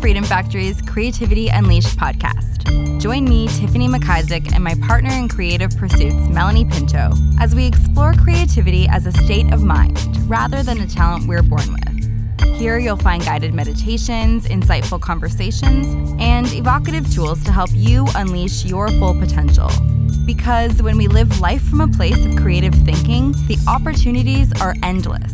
Freedom Factory's Creativity Unleashed podcast. Join me, Tiffany McIsaac, and my partner in creative pursuits, Melanie Pinto, as we explore creativity as a state of mind rather than a talent we're born with. Here you'll find guided meditations, insightful conversations, and evocative tools to help you unleash your full potential. Because when we live life from a place of creative thinking, the opportunities are endless.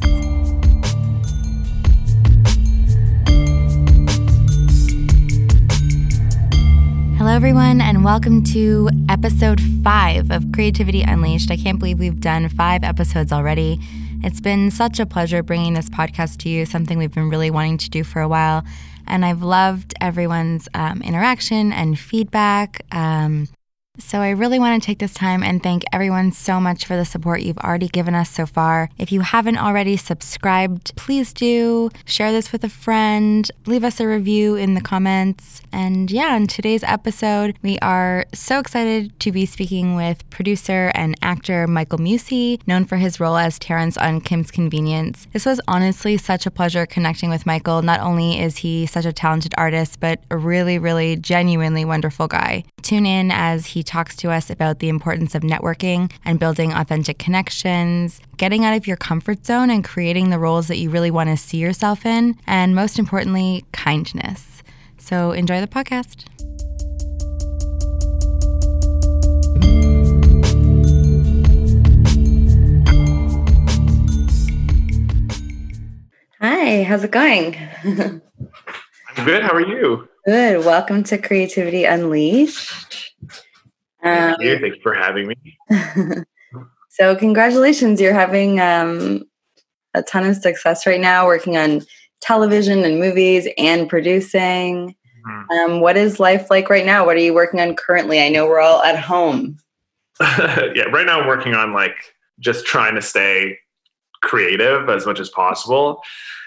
Hello, everyone, and welcome to episode five of Creativity Unleashed. I can't believe we've done five episodes already. It's been such a pleasure bringing this podcast to you, something we've been really wanting to do for a while. And I've loved everyone's um, interaction and feedback. Um, so, I really want to take this time and thank everyone so much for the support you've already given us so far. If you haven't already subscribed, please do. Share this with a friend, leave us a review in the comments. And yeah, in today's episode, we are so excited to be speaking with producer and actor Michael Musi, known for his role as Terrence on Kim's Convenience. This was honestly such a pleasure connecting with Michael. Not only is he such a talented artist, but a really, really genuinely wonderful guy. Tune in as he talks to us about the importance of networking and building authentic connections, getting out of your comfort zone and creating the roles that you really want to see yourself in, and most importantly, kindness. So enjoy the podcast. Hi, how's it going? I'm good. How are you? Good. Welcome to Creativity Unleashed. Thank you. Um, Thank you for having me. so, congratulations. You're having um, a ton of success right now, working on television and movies and producing. Mm-hmm. Um, what is life like right now? What are you working on currently? I know we're all at home. yeah, right now I'm working on like just trying to stay creative as much as possible.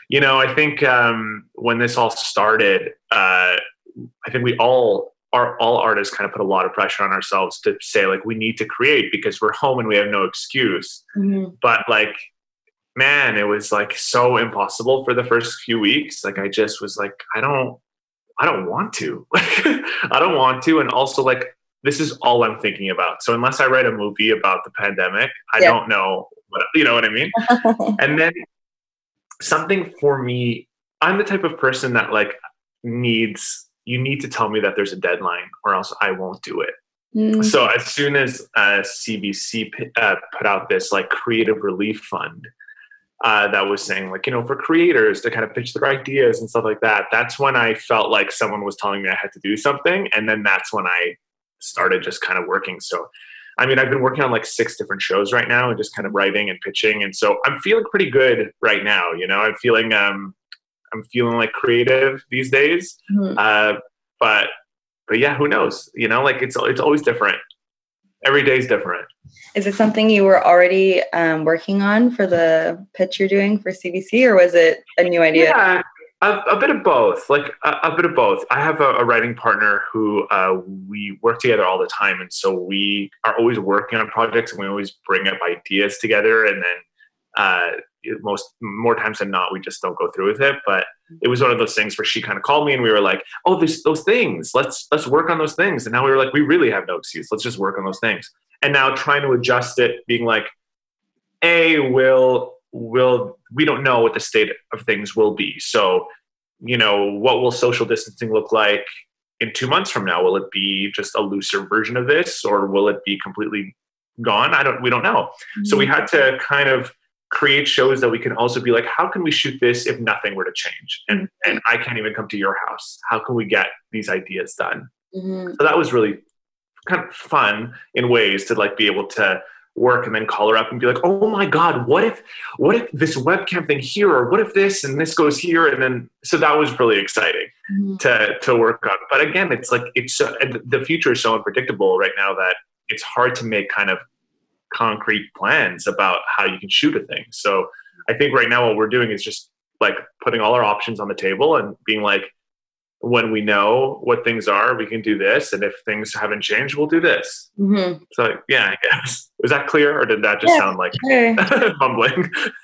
You know, I think um, when this all started, uh, I think we all our, all artists kind of put a lot of pressure on ourselves to say like we need to create because we're home and we have no excuse. Mm-hmm. but like man it was like so impossible for the first few weeks. Like i just was like i don't i don't want to. I don't want to. And also like this is all i'm thinking about. So unless i write a movie about the pandemic i yeah. don't know what you know what i mean? And then something for me i'm the type of person that like needs you need to tell me that there's a deadline or else I won't do it. Mm. So as soon as uh, CBC uh, put out this like creative relief fund uh, that was saying like you know for creators to kind of pitch their ideas and stuff like that, that's when I felt like someone was telling me I had to do something, and then that's when I started just kind of working. So. I mean, I've been working on like six different shows right now and just kind of writing and pitching. And so I'm feeling pretty good right now. You know, I'm feeling um, I'm feeling like creative these days. Mm-hmm. Uh, but but yeah, who knows? You know, like it's it's always different. Every day is different. Is it something you were already um, working on for the pitch you're doing for CBC, or was it a new idea? Yeah, a, a bit of both. Like a, a, bit of both. I have a, a writing partner who uh, we work together all the time, and so we are always working on projects, and we always bring up ideas together, and then uh, most more times than not we just don't go through with it. But it was one of those things where she kind of called me and we were like oh there's those things. Let's let's work on those things. And now we were like we really have no excuse. Let's just work on those things. And now trying to adjust it being like a will will we don't know what the state of things will be. So you know what will social distancing look like in two months from now? Will it be just a looser version of this or will it be completely gone? I don't we don't know. Mm-hmm. so we mm-hmm. had to kind of create shows that we can also be like how can we shoot this if nothing were to change and mm-hmm. and i can't even come to your house how can we get these ideas done mm-hmm. so that was really kind of fun in ways to like be able to work and then call her up and be like oh my god what if what if this webcam thing here or what if this and this goes here and then so that was really exciting mm-hmm. to to work on but again it's like it's so, the future is so unpredictable right now that it's hard to make kind of concrete plans about how you can shoot a thing. So I think right now what we're doing is just like putting all our options on the table and being like, when we know what things are, we can do this, and if things haven't changed, we'll do this. Mm-hmm. So yeah, I guess was that clear, or did that just yeah, sound like sure. mumbling?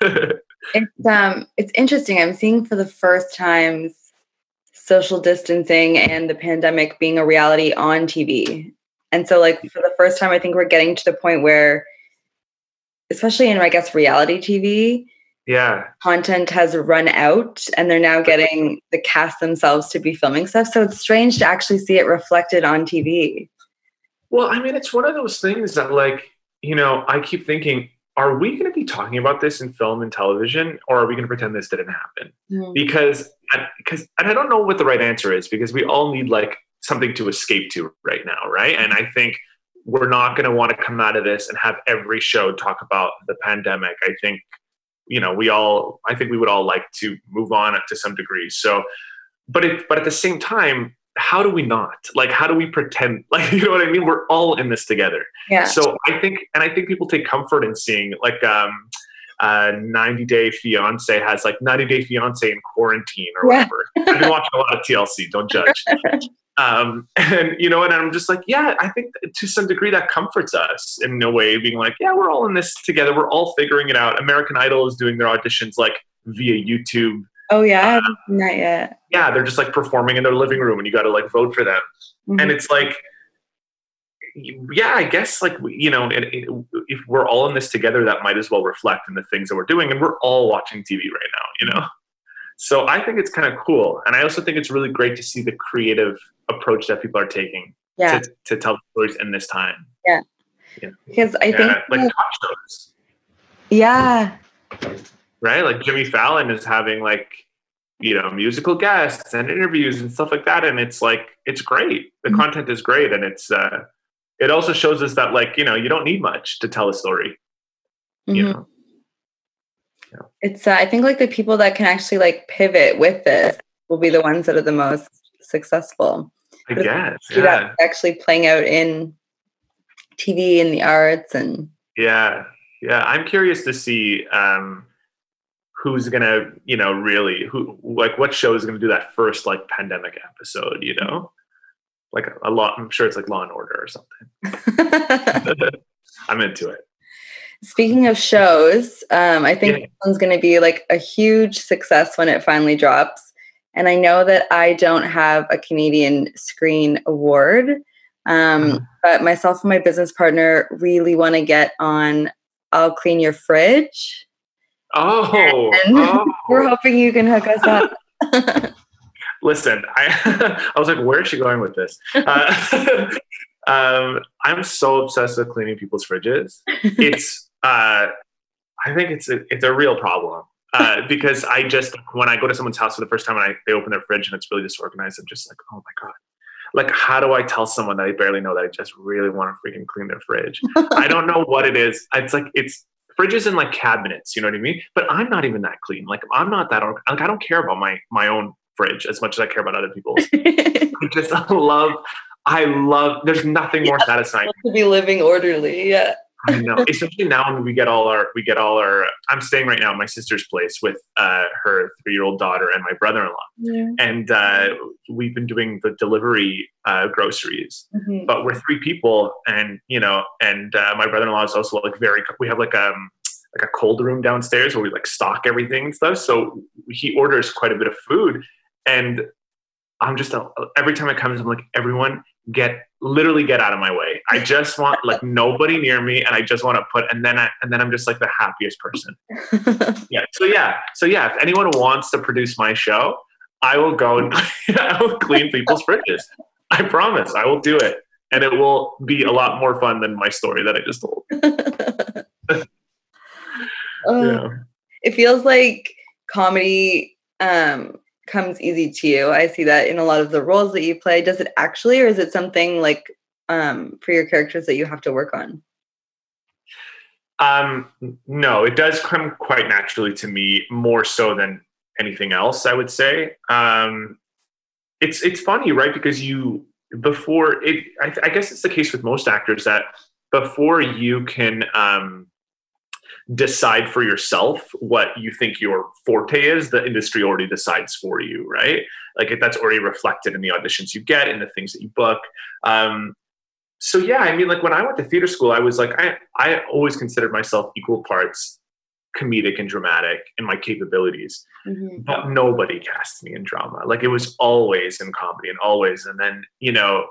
it's um, it's interesting. I'm seeing for the first time social distancing and the pandemic being a reality on TV. And so, like, for the first time, I think we're getting to the point where, especially in, I guess, reality TV, yeah, content has run out and they're now getting the cast themselves to be filming stuff. So it's strange to actually see it reflected on TV. Well, I mean, it's one of those things that, like, you know, I keep thinking, are we going to be talking about this in film and television, or are we going to pretend this didn't happen? Mm. Because, because, and I don't know what the right answer is because we all need like something to escape to right now, right? And I think we're not going to want to come out of this and have every show talk about the pandemic. I think, you know, we all, I think we would all like to move on to some degree. So, but it, but at the same time, how do we not like how do we pretend like you know what i mean we're all in this together yeah so i think and i think people take comfort in seeing like um uh 90 day fiance has like 90 day fiance in quarantine or yeah. whatever i've been watching a lot of tlc don't judge um and you know and i'm just like yeah i think to some degree that comforts us in a way being like yeah we're all in this together we're all figuring it out american idol is doing their auditions like via youtube Oh yeah, uh, not yet. Yeah, they're just like performing in their living room, and you got to like vote for them. Mm-hmm. And it's like, yeah, I guess like you know, it, it, if we're all in this together, that might as well reflect in the things that we're doing, and we're all watching TV right now, you know. So I think it's kind of cool, and I also think it's really great to see the creative approach that people are taking yeah. to, to tell stories in this time. Yeah, yeah. because I yeah, think like talk shows. Yeah, right? Like Jimmy Fallon is having like you know musical guests and interviews and stuff like that, and it's like it's great. The mm-hmm. content is great, and it's uh, it also shows us that like you know you don't need much to tell a story. Mm-hmm. You know, yeah. it's uh, I think like the people that can actually like pivot with this will be the ones that are the most successful. I guess, yeah. Actually playing out in TV and the arts and yeah, yeah. I'm curious to see. um who's gonna you know really who like what show is gonna do that first like pandemic episode you know like a, a lot i'm sure it's like law and order or something i'm into it speaking of shows um, i think yeah. one's gonna be like a huge success when it finally drops and i know that i don't have a canadian screen award um, mm. but myself and my business partner really want to get on i'll clean your fridge Oh, oh. we're hoping you can hook us up. Listen, I I was like, where is she going with this? Uh, um, I'm so obsessed with cleaning people's fridges. It's uh, I think it's a it's a real problem. Uh, because I just when I go to someone's house for the first time and I, they open their fridge and it's really disorganized, I'm just like, oh my god, like how do I tell someone that I barely know that I just really want to freaking clean their fridge? I don't know what it is. It's like it's fridges and like cabinets, you know what I mean? But I'm not even that clean. Like I'm not that like I don't care about my my own fridge as much as I care about other people's. I just love I love there's nothing more satisfying to be living orderly. Yeah. I know, especially now when we get all our we get all our. I'm staying right now at my sister's place with uh, her three year old daughter and my brother in law, yeah. and uh, we've been doing the delivery uh, groceries. Mm-hmm. But we're three people, and you know, and uh, my brother in law is also like very. We have like um like a cold room downstairs where we like stock everything and stuff. So he orders quite a bit of food, and I'm just every time it comes, I'm like everyone get literally get out of my way. I just want like nobody near me and I just want to put and then I and then I'm just like the happiest person. yeah. So yeah. So yeah, if anyone wants to produce my show, I will go and I will clean people's fridges. I promise. I will do it. And it will be a lot more fun than my story that I just told. yeah. It feels like comedy um comes easy to you. I see that in a lot of the roles that you play. Does it actually, or is it something like um, for your characters that you have to work on? Um, no, it does come quite naturally to me, more so than anything else. I would say. Um, it's it's funny, right? Because you before it, I, I guess it's the case with most actors that before you can um, decide for yourself what you think your forte is, the industry already decides for you, right? Like if that's already reflected in the auditions you get and the things that you book. Um, so yeah, I mean, like when I went to theater school, I was like, I I always considered myself equal parts comedic and dramatic in my capabilities. Mm-hmm. But nobody cast me in drama. Like it was always in comedy and always. And then, you know,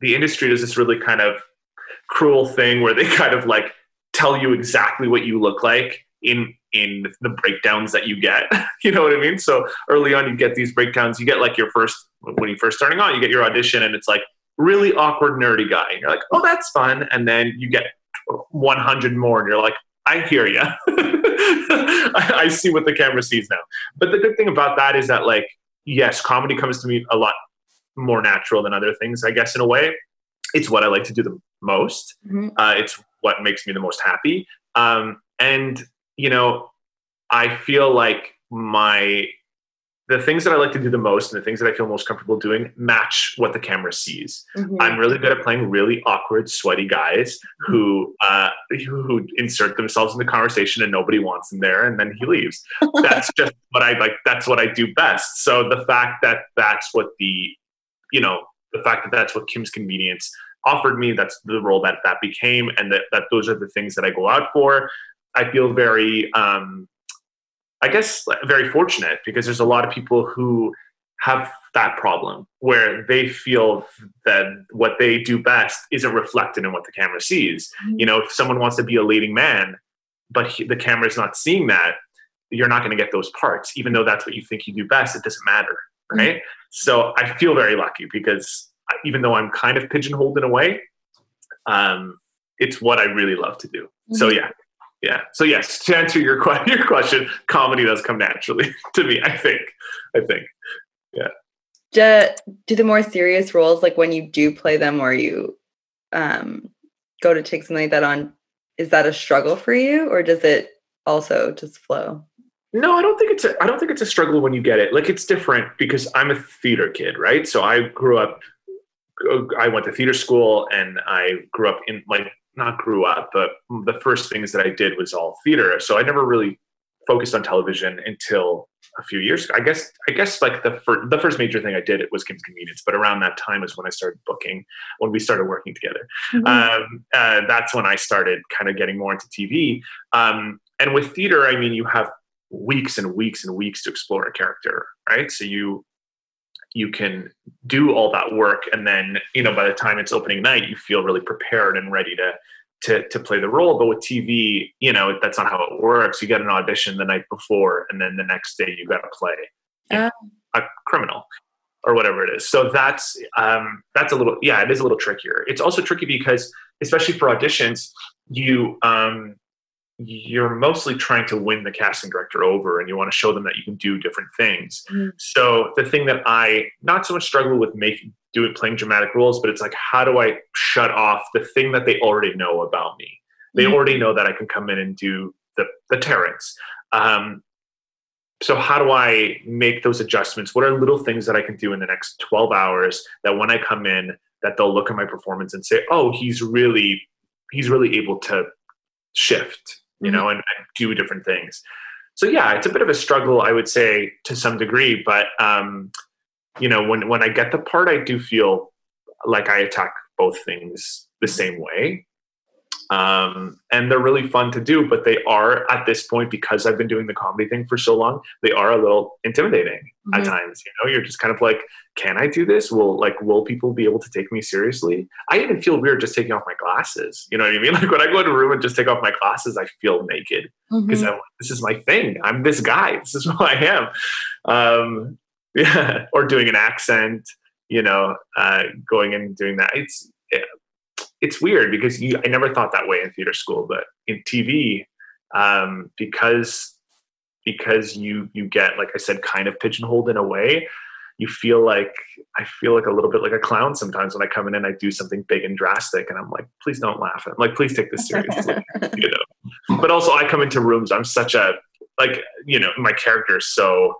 the industry does this really kind of cruel thing where they kind of like tell you exactly what you look like in in the breakdowns that you get. you know what I mean? So early on you get these breakdowns, you get like your first when you first starting on, you get your audition and it's like really awkward nerdy guy. And you're like, "Oh, that's fun." And then you get 100 more and you're like, "I hear you." I see what the camera sees now. But the good thing about that is that like yes, comedy comes to me a lot more natural than other things, I guess in a way. It's what I like to do the most. Mm-hmm. Uh, it's what makes me the most happy. Um, and you know, I feel like my the things that I like to do the most and the things that I feel most comfortable doing match what the camera sees. Mm-hmm. I'm really good at playing really awkward, sweaty guys who uh, who insert themselves in the conversation and nobody wants them there, and then he leaves. that's just what I like. That's what I do best. So the fact that that's what the you know the fact that that's what Kim's Convenience offered me, that's the role that that became, and that that those are the things that I go out for. I feel very, um, I guess, very fortunate because there's a lot of people who have that problem where they feel that what they do best isn't reflected in what the camera sees. Mm-hmm. You know, if someone wants to be a leading man, but he, the camera is not seeing that, you're not going to get those parts, even though that's what you think you do best. It doesn't matter, mm-hmm. right? Mm-hmm. So I feel very lucky because even though I'm kind of pigeonholed in a way, um, it's what I really love to do. Mm-hmm. So yeah, yeah. So yes, to answer your question, your question, comedy does come naturally to me. I think. I think. Yeah. Do, do the more serious roles, like when you do play them, or you um, go to take something like that on, is that a struggle for you, or does it also just flow? No, I don't think it's a. I don't think it's a struggle when you get it. Like it's different because I'm a theater kid, right? So I grew up. I went to theater school, and I grew up in like not grew up, but the first things that I did was all theater. So I never really focused on television until a few years. I guess I guess like the first the first major thing I did it was Kim's Convenience, but around that time is when I started booking, when we started working together. Mm-hmm. Um, uh, that's when I started kind of getting more into TV. Um, and with theater, I mean, you have weeks and weeks and weeks to explore a character, right? So you you can do all that work and then you know by the time it's opening night you feel really prepared and ready to to to play the role. But with tv you know that's not how it works. You get an audition the night before and then the next day you got to play uh. a criminal or whatever it is. So that's um that's a little yeah it is a little trickier. It's also tricky because especially for auditions you um you're mostly trying to win the casting director over and you want to show them that you can do different things. Mm-hmm. So the thing that I not so much struggle with making doing playing dramatic roles, but it's like how do I shut off the thing that they already know about me? They mm-hmm. already know that I can come in and do the the Terrence. Um, so how do I make those adjustments? What are little things that I can do in the next 12 hours that when I come in that they'll look at my performance and say, "Oh, he's really he's really able to shift you know, mm-hmm. and, and, do different things. So yeah, it's a bit of a struggle, I would say, to some degree. But um, you know, when when I get the part, I do feel like I attack both things the same way um, and they're really fun to do but they are at this point because i've been doing the comedy thing for so long they are a little intimidating mm-hmm. at times you know you're just kind of like can i do this? Will like will people be able to take me seriously? I even feel weird just taking off my glasses you know what i mean? Like when i go into a room and just take off my glasses i feel naked. Because mm-hmm. this is my thing. I'm this guy. This is who i am. Um, yeah or doing an accent you know uh, going in and doing that. It's it's weird because you, I never thought that way in theater school, but in TV, um, because because you you get like I said, kind of pigeonholed in a way. You feel like I feel like a little bit like a clown sometimes when I come in and I do something big and drastic, and I'm like, please don't laugh. I'm like, please take this seriously, you know. But also, I come into rooms. I'm such a like you know my character is so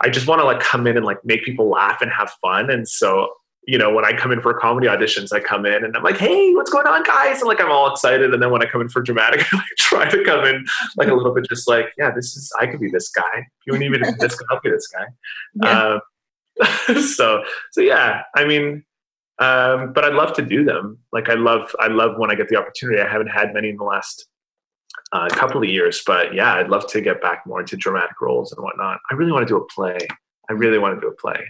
I just want to like come in and like make people laugh and have fun. And so you know, when I come in for comedy auditions, I come in and I'm like, hey, what's going on, guys? And like, I'm all excited. And then when I come in for dramatic, I like, try to come in like a little bit just like, yeah, this is, I could be this guy. If you need me to be this guy, I'll be this guy. Yeah. Um, so, so yeah, I mean, um, but I'd love to do them. Like I love, I love when I get the opportunity. I haven't had many in the last a couple of years. But yeah, I'd love to get back more into dramatic roles and whatnot. I really want to do a play. I really want to do a play.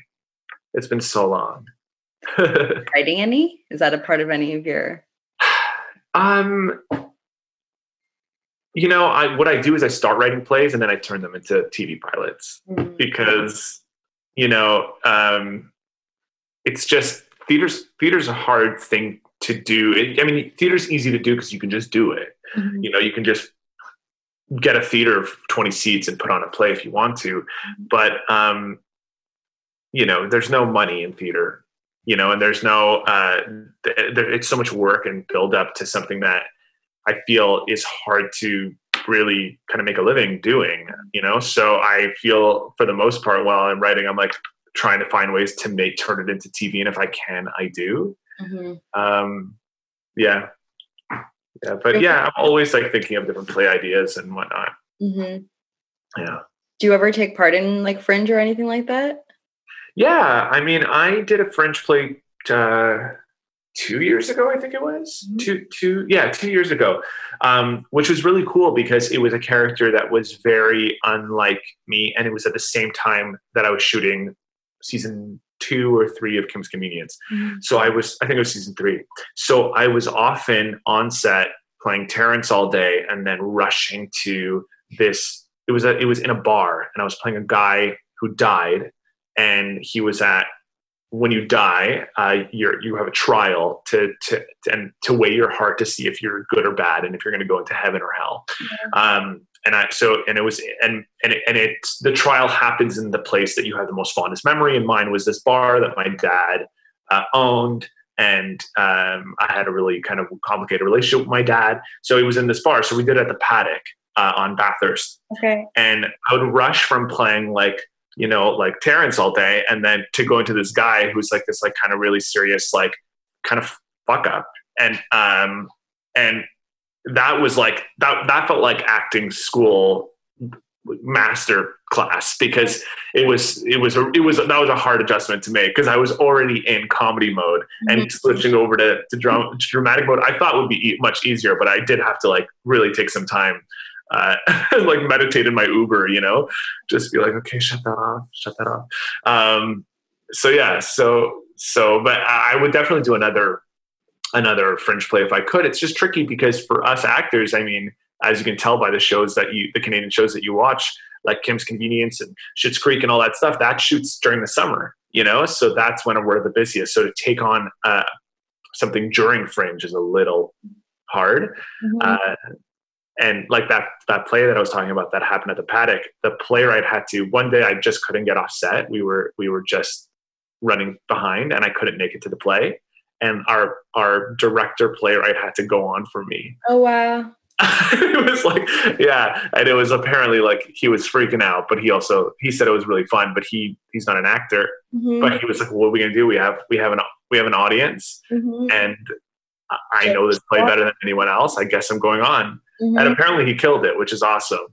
It's been so long. Writing any? Is that a part of any of your? Um, you know, I what I do is I start writing plays and then I turn them into TV pilots mm-hmm. because you know um, it's just theater's theater's a hard thing to do. I mean, theater's easy to do because you can just do it. Mm-hmm. You know, you can just get a theater of 20 seats and put on a play if you want to. Mm-hmm. But, um, you know, there's no money in theater, you know, and there's no, uh, there, it's so much work and build up to something that I feel is hard to really kind of make a living doing, you know? So I feel for the most part while I'm writing, I'm like trying to find ways to make, turn it into TV. And if I can, I do. Mm-hmm. Um, yeah. Yeah. But yeah, I'm always like thinking of different play ideas and whatnot. Mm-hmm. Yeah. Do you ever take part in like Fringe or anything like that? Yeah. I mean, I did a French play uh, two years ago, I think it was. Mm-hmm. Two, two, yeah, two years ago, um, which was really cool because it was a character that was very unlike me. And it was at the same time that I was shooting season two or three of Kim's Convenience. Mm-hmm. So I was, I think it was season three. So I was often on set playing Terrence all day and then rushing to this. It was a, it was in a bar and I was playing a guy who died and he was at when you die, uh, you you have a trial to, to, to and to weigh your heart to see if you're good or bad, and if you're going to go into heaven or hell. Yeah. Um, and I so and it was and and it, and it the trial happens in the place that you have the most fondest memory. And mine was this bar that my dad uh, owned, and um, I had a really kind of complicated relationship with my dad. So he was in this bar. So we did it at the Paddock uh, on Bathurst. Okay. And I would rush from playing like you know like Terrence all day, and then to go into this guy who's like this like kind of really serious like kind of fuck up, and um and that was like that that felt like acting school master class because it was it was a, it was that was a hard adjustment to make because I was already in comedy mode and mm-hmm. switching over to to, dram- to, dramatic mode I thought would be much easier but I did have to like really take some time uh, like meditate in my Uber you know just be like okay shut that off shut that off um, so yeah so so but I would definitely do another another fringe play if I could. It's just tricky because for us actors, I mean, as you can tell by the shows that you, the Canadian shows that you watch, like Kim's Convenience and Schitt's Creek and all that stuff, that shoots during the summer, you know? So that's when we're the busiest. So to take on uh, something during Fringe is a little hard. Mm-hmm. Uh, and like that that play that I was talking about that happened at the paddock, the playwright had to one day I just couldn't get off set. We were we were just running behind and I couldn't make it to the play and our our director playwright had to go on for me. Oh wow. it was like yeah and it was apparently like he was freaking out but he also he said it was really fun but he he's not an actor mm-hmm. but he was like what are we gonna do we have we have an we have an audience mm-hmm. and i know this play better than anyone else i guess i'm going on mm-hmm. and apparently he killed it which is awesome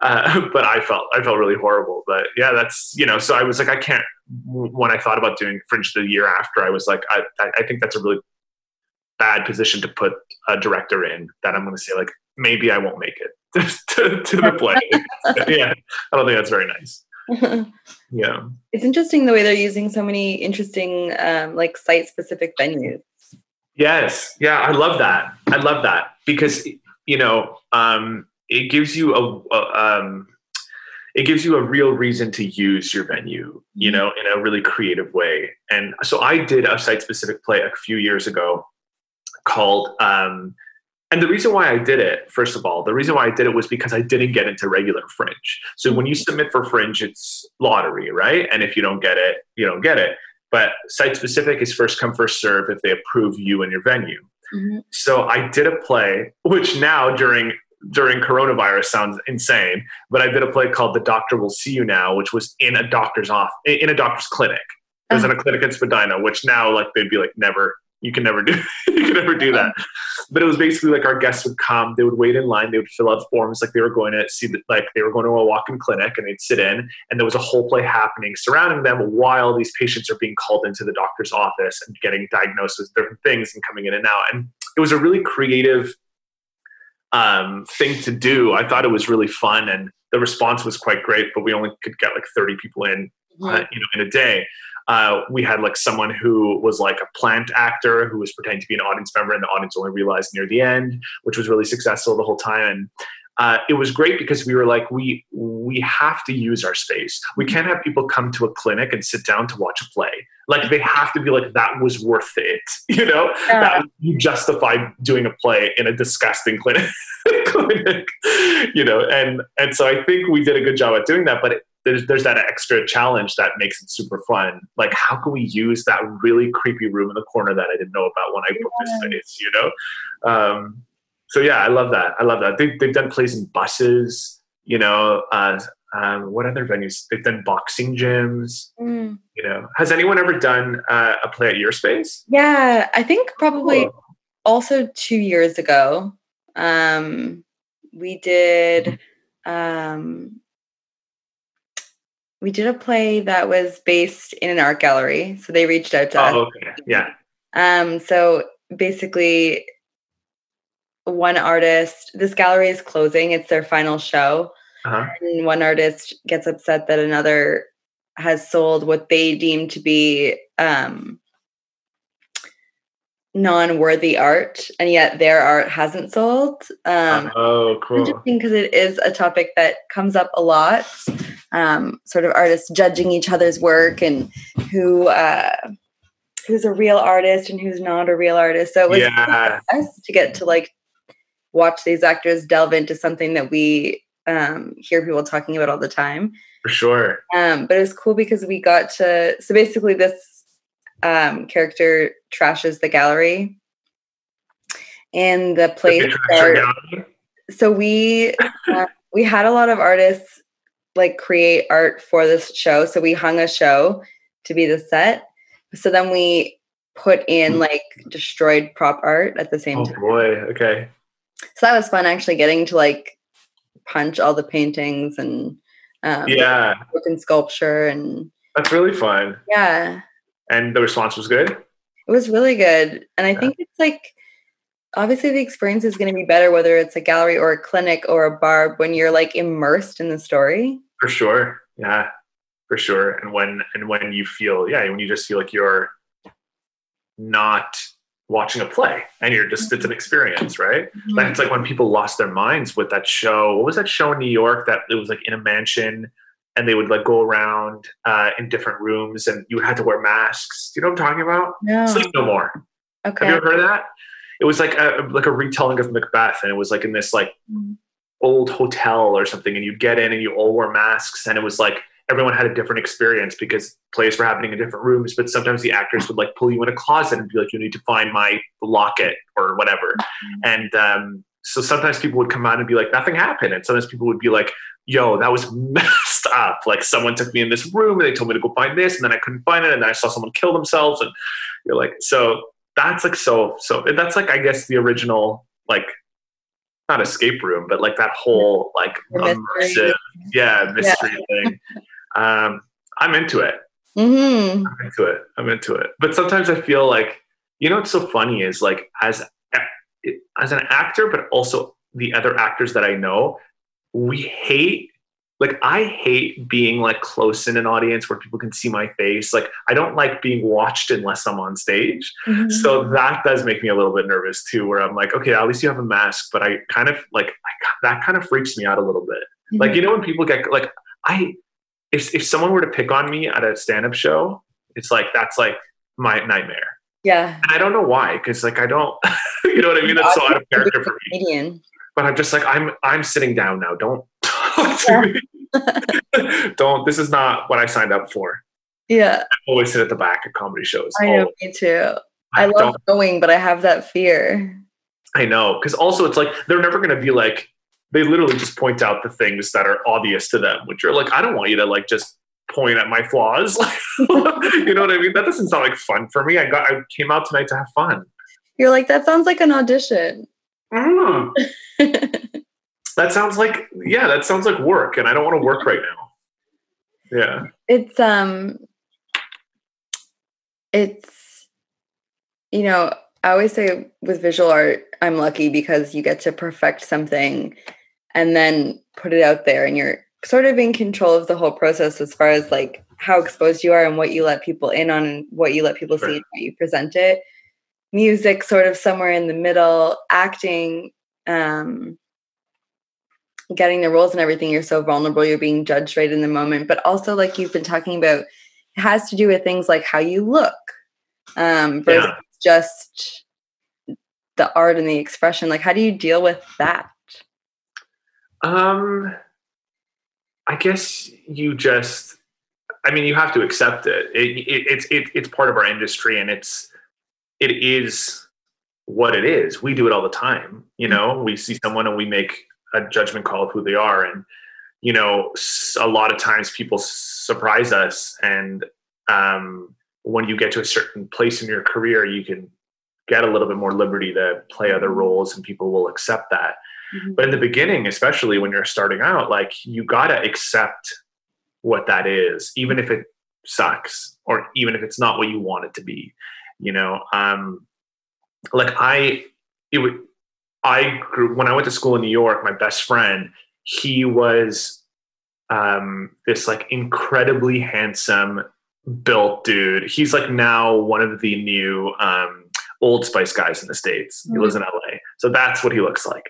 uh, but i felt i felt really horrible but yeah that's you know so i was like i can't when I thought about doing Fringe the year after, I was like, I, I think that's a really bad position to put a director in. That I'm going to say like, maybe I won't make it to, to the play. yeah, I don't think that's very nice. yeah, it's interesting the way they're using so many interesting um, like site specific venues. Yes, yeah, I love that. I love that because you know um, it gives you a, a um, it gives you a real reason to use your venue, you mm-hmm. know, in a really creative way. And so I did a site specific play a few years ago called, um, and the reason why I did it, first of all, the reason why I did it was because I didn't get into regular Fringe. So when you submit for Fringe, it's lottery, right? And if you don't get it, you don't get it. But site specific is first come, first serve if they approve you and your venue. Mm-hmm. So I did a play, which now during during coronavirus sounds insane, but I did a play called The Doctor Will See You Now, which was in a doctor's off in a doctor's clinic. It was in a clinic in Spadina, which now like they'd be like never you can never do you can never do that. But it was basically like our guests would come, they would wait in line, they would fill out forms like they were going to see the, like they were going to a walk-in clinic and they'd sit in and there was a whole play happening surrounding them while these patients are being called into the doctor's office and getting diagnosed with different things and coming in and out. And it was a really creative um, thing to do. I thought it was really fun, and the response was quite great. But we only could get like 30 people in, mm-hmm. uh, you know, in a day. Uh, we had like someone who was like a plant actor who was pretending to be an audience member, and the audience only realized near the end, which was really successful the whole time. And uh, it was great because we were like, we we have to use our space. We can't have people come to a clinic and sit down to watch a play. Like they have to be like, that was worth it. You know, yeah. that you justified doing a play in a disgusting clinic. clinic. You know, and and so I think we did a good job at doing that. But it, there's there's that extra challenge that makes it super fun. Like, how can we use that really creepy room in the corner that I didn't know about when I booked this space? You know, um, so yeah, I love that. I love that. They, they've done plays in buses. You know, uh, um, what other venues? They've done boxing gyms. Mm. You know, has anyone ever done uh, a play at your space? Yeah, I think probably cool. also two years ago. Um, we did. Um, we did a play that was based in an art gallery. So they reached out to oh, us. Okay. Yeah. Um, so basically, one artist, this gallery is closing, it's their final show. Uh-huh. And one artist gets upset that another has sold what they deem to be um, non-worthy art and yet their art hasn't sold. Um, oh cool. interesting because it is a topic that comes up a lot um, sort of artists judging each other's work and who uh, who's a real artist and who's not a real artist. So it was yeah. nice to get to like watch these actors delve into something that we um, hear people talking about all the time. For sure. Um, but it was cool because we got to so basically this um, character trashes the gallery. And the place so we uh, we had a lot of artists like create art for this show. So we hung a show to be the set. So then we put in hmm. like destroyed prop art at the same oh, time. boy. Okay. So that was fun actually getting to like punch all the paintings and um, yeah. broken sculpture and that's really fun. Yeah and the response was good? It was really good. And i yeah. think it's like obviously the experience is going to be better whether it's a gallery or a clinic or a bar when you're like immersed in the story. For sure. Yeah. For sure. And when and when you feel yeah when you just feel like you're not watching a play and you're just it's an experience right? Mm-hmm. like it's like when people lost their minds with that show. What was that show in new york that it was like in a mansion and they would like go around uh, in different rooms and you had to wear masks. Do you know what I'm talking about? No. Sleep No More. Okay. Have you ever heard of that? It was like a like a retelling of Macbeth, and it was like in this like mm. old hotel or something, and you get in and you all wore masks, and it was like everyone had a different experience because plays were happening in different rooms. But sometimes the actors would like pull you in a closet and be like, "You need to find my locket or whatever," mm. and um, so sometimes people would come out and be like, "Nothing happened," and sometimes people would be like, "Yo, that was messed up." Like someone took me in this room and they told me to go find this, and then I couldn't find it, and then I saw someone kill themselves, and you're like, so that's like so so that's like I guess the original like not escape room, but like that whole like immersive, yeah, mystery yeah. thing. Um, I'm into it. Mm-hmm. I'm into it. I'm into it. But sometimes I feel like you know what's so funny is like as as an actor, but also the other actors that I know, we hate like I hate being like close in an audience where people can see my face. Like I don't like being watched unless I'm on stage. Mm-hmm. So that does make me a little bit nervous too, where I'm like, okay, at least you have a mask, but I kind of like I, that kind of freaks me out a little bit. Mm-hmm. Like you know when people get like I if if someone were to pick on me at a stand up show, it's like that's like my nightmare. Yeah. And I don't know why, because like I don't, you know what I mean? That's so out of character for me. Comedian. But I'm just like I'm I'm sitting down now. Don't talk to me. don't. This is not what I signed up for. Yeah. I always sit at the back at comedy shows. I know, me too. I, I love going, but I have that fear. I know, because also it's like they're never going to be like they literally just point out the things that are obvious to them, which are like I don't want you to like just point at my flaws. you know what I mean? That doesn't sound like fun for me. I got I came out tonight to have fun. You're like, that sounds like an audition. Mm. that sounds like yeah, that sounds like work, and I don't want to work right now. Yeah. It's um it's you know, I always say with visual art, I'm lucky because you get to perfect something and then put it out there and you're sort of in control of the whole process as far as like how exposed you are and what you let people in on and what you let people see and how you present it. Music sort of somewhere in the middle, acting, um, getting the roles and everything, you're so vulnerable, you're being judged right in the moment. But also like you've been talking about, it has to do with things like how you look. Um versus yeah. just the art and the expression. Like how do you deal with that? Um I guess you just I mean, you have to accept it. it, it it's it, it's part of our industry, and it's it is what it is. We do it all the time. You know, we see someone and we make a judgment call of who they are, and you know, a lot of times people surprise us, and um, when you get to a certain place in your career, you can get a little bit more liberty to play other roles, and people will accept that. Mm-hmm. But in the beginning, especially when you're starting out, like you gotta accept what that is, even if it sucks or even if it's not what you want it to be. You know, um, like I, it would, I grew when I went to school in New York. My best friend, he was um, this like incredibly handsome built dude. He's like now one of the new um, Old Spice guys in the States. He lives in mm-hmm. LA. So that's what he looks like.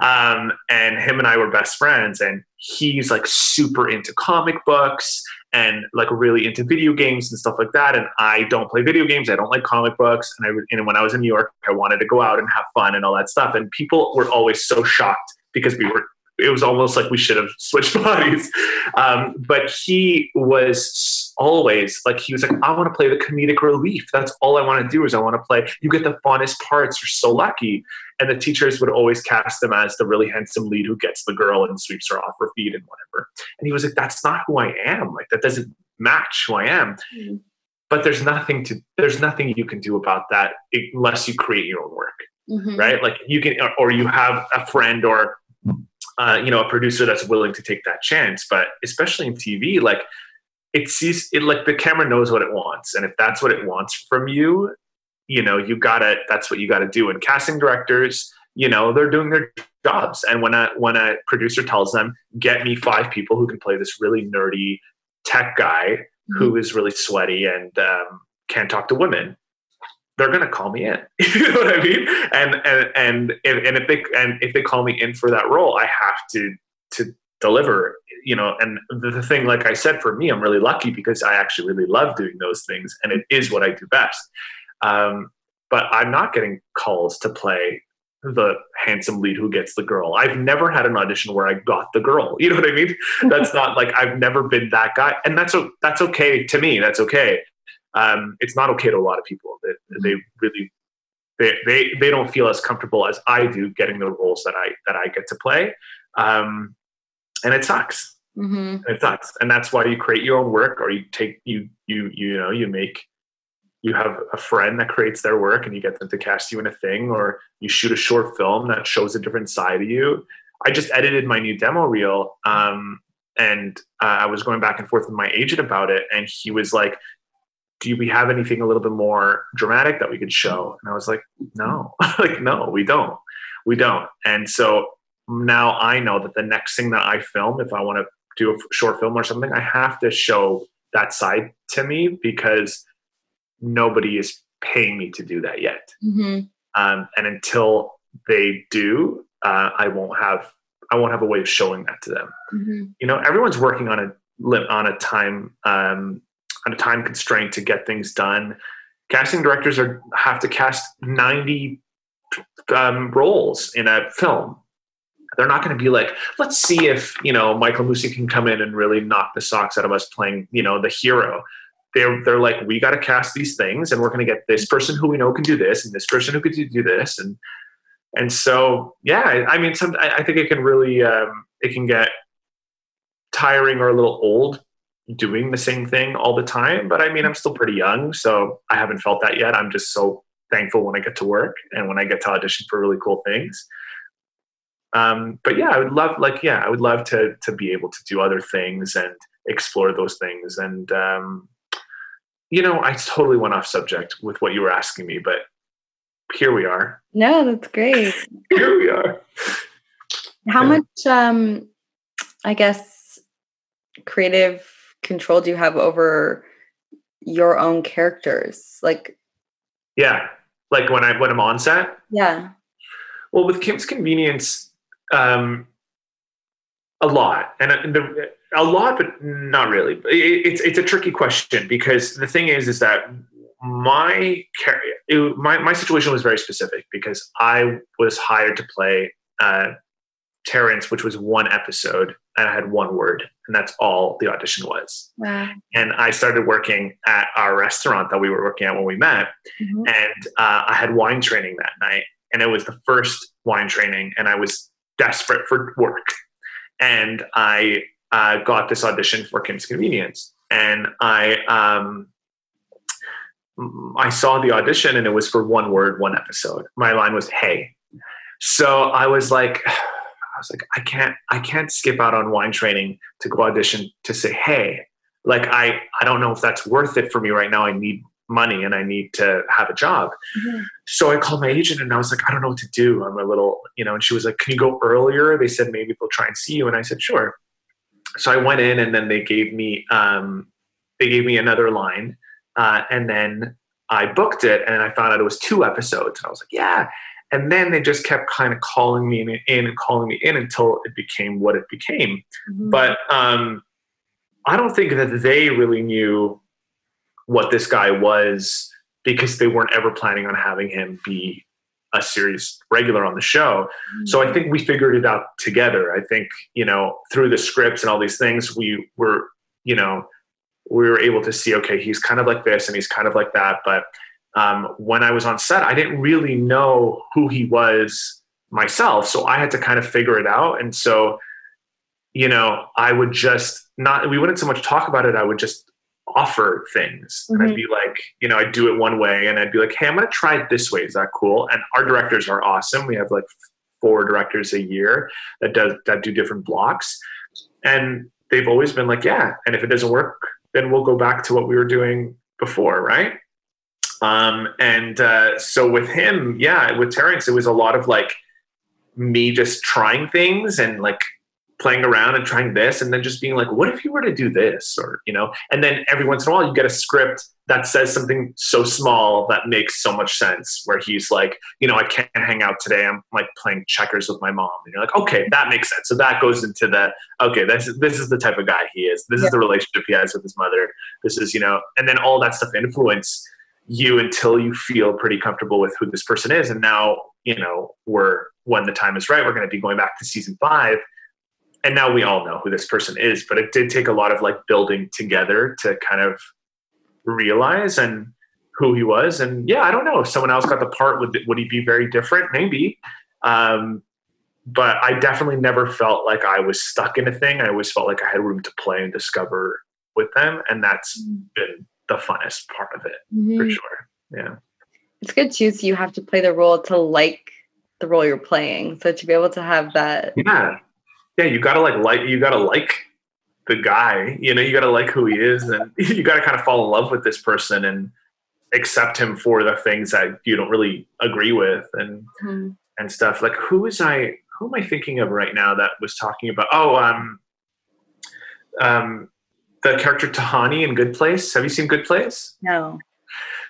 Um, and him and I were best friends. And he's like super into comic books and like really into video games and stuff like that. And I don't play video games. I don't like comic books. And I and when I was in New York, I wanted to go out and have fun and all that stuff. And people were always so shocked because we were it was almost like we should have switched bodies. Um, but he was always like, he was like, I want to play the comedic relief. That's all I want to do is I want to play. You get the funnest parts. You're so lucky. And the teachers would always cast him as the really handsome lead who gets the girl and sweeps her off her feet and whatever. And he was like, that's not who I am. Like that doesn't match who I am. Mm-hmm. But there's nothing to, there's nothing you can do about that unless you create your own work. Mm-hmm. Right? Like you can, or you have a friend or uh, you know a producer that's willing to take that chance but especially in tv like it sees it like the camera knows what it wants and if that's what it wants from you you know you gotta that's what you gotta do and casting directors you know they're doing their jobs and when a when a producer tells them get me five people who can play this really nerdy tech guy mm-hmm. who is really sweaty and um, can't talk to women they're going to call me in. you know what I mean? And and and if, and if they and if they call me in for that role, I have to to deliver. You know, and the, the thing, like I said, for me, I'm really lucky because I actually really love doing those things, and it is what I do best. Um, but I'm not getting calls to play the handsome lead who gets the girl. I've never had an audition where I got the girl. You know what I mean? That's not like I've never been that guy, and that's that's okay to me. That's okay um, it's not okay to a lot of people. They, they really they, they they don't feel as comfortable as I do getting the roles that I that I get to play, um, and it sucks. Mm-hmm. It sucks, and that's why you create your own work, or you take you you you know you make you have a friend that creates their work and you get them to cast you in a thing, or you shoot a short film that shows a different side of you. I just edited my new demo reel, um, and uh, I was going back and forth with my agent about it, and he was like, do we have anything a little bit more dramatic that we could show? And I was like, no, like, no, we don't. We don't. And so now I know that the next thing that I film, if I want to do a short film or something, I have to show that side to me because nobody is paying me to do that yet. Mm-hmm. Um, and until they do, uh, I won't have I won't have a way of showing that to them. Mm-hmm. You know, everyone's working on a on a time um, a time constraint to get things done. Casting directors are have to cast 90 um, roles in a film. They're not going to be like, let's see if you know Michael Musi can come in and really knock the socks out of us playing you know the hero. They're they're like, we got to cast these things, and we're going to get this person who we know can do this, and this person who could do this, and and so yeah, I mean, some, I, I think it can really um, it can get tiring or a little old doing the same thing all the time. But I mean, I'm still pretty young, so I haven't felt that yet. I'm just so thankful when I get to work and when I get to audition for really cool things. Um, but yeah, I would love, like, yeah, I would love to to be able to do other things and explore those things. And um, you know, I totally went off subject with what you were asking me, but here we are. No, that's great. here we are. How yeah. much, um, I guess, creative control do you have over your own characters? Like, yeah, like when I when I'm on set. Yeah. Well, with Kim's Convenience, um, a lot, and uh, the, a lot, but not really. It's it's a tricky question because the thing is, is that my it, my my situation was very specific because I was hired to play uh, Terrence, which was one episode, and I had one word, and that's all the audition was. Wow. And I started working at our restaurant that we were working at when we met, mm-hmm. and uh, I had wine training that night, and it was the first wine training, and I was desperate for work, and I uh, got this audition for Kim's Convenience, and I um, I saw the audition, and it was for one word, one episode. My line was "Hey," so I was like. I was like, I can't, I can't skip out on wine training to go audition to say, hey, like I, I don't know if that's worth it for me right now. I need money and I need to have a job. Mm-hmm. So I called my agent and I was like, I don't know what to do. I'm a little, you know, and she was like, Can you go earlier? They said maybe they'll try and see you. And I said, Sure. So I went in and then they gave me um, they gave me another line. Uh, and then I booked it and I found out it was two episodes. And I was like, Yeah. And then they just kept kind of calling me in and calling me in until it became what it became. Mm-hmm. But um, I don't think that they really knew what this guy was because they weren't ever planning on having him be a series regular on the show. Mm-hmm. So I think we figured it out together. I think, you know, through the scripts and all these things, we were, you know, we were able to see, okay, he's kind of like this and he's kind of like that. But um, when I was on set, I didn't really know who he was myself. So I had to kind of figure it out. And so, you know, I would just not, we wouldn't so much talk about it. I would just offer things. Mm-hmm. And I'd mm-hmm. be like, you know, I'd do it one way and I'd be like, hey, I'm going to try it this way. Is that cool? And our directors are awesome. We have like four directors a year that does, that do different blocks. And they've always been like, yeah. And if it doesn't work, then we'll go back to what we were doing before. Right. Um, and uh, so with him, yeah, with Terrence, it was a lot of like me just trying things and like playing around and trying this and then just being like what if you were to do this? or you know? And then every once in a while you get a script that says something so small that makes so much sense where he's like you know i can't hang out today. I'm like playing checkers with my mom. And you're like okay that makes sense. So that goes into the okay this is this is the type of guy he is. This yeah. is the relationship he has with his mother. This is you know and then all that stuff influence you until you feel pretty comfortable with who this person is. And now, you know, we're when the time is right, we're going to be going back to season five. And now we all know who this person is, but it did take a lot of like building together to kind of realize and who he was. And yeah, I don't know if someone else got the part, would, would he be very different? Maybe. Um, but I definitely never felt like I was stuck in a thing. I always felt like I had room to play and discover with them. And that's been the funnest part of it mm-hmm. for sure. Yeah. It's good too. So you have to play the role to like the role you're playing. So to be able to have that. Yeah. Yeah. You gotta like like you gotta like the guy. You know, you gotta like who he is and you gotta kind of fall in love with this person and accept him for the things that you don't really agree with and mm-hmm. and stuff. Like who is I who am I thinking of right now that was talking about oh um um the character Tahani in Good Place. Have you seen Good Place? No.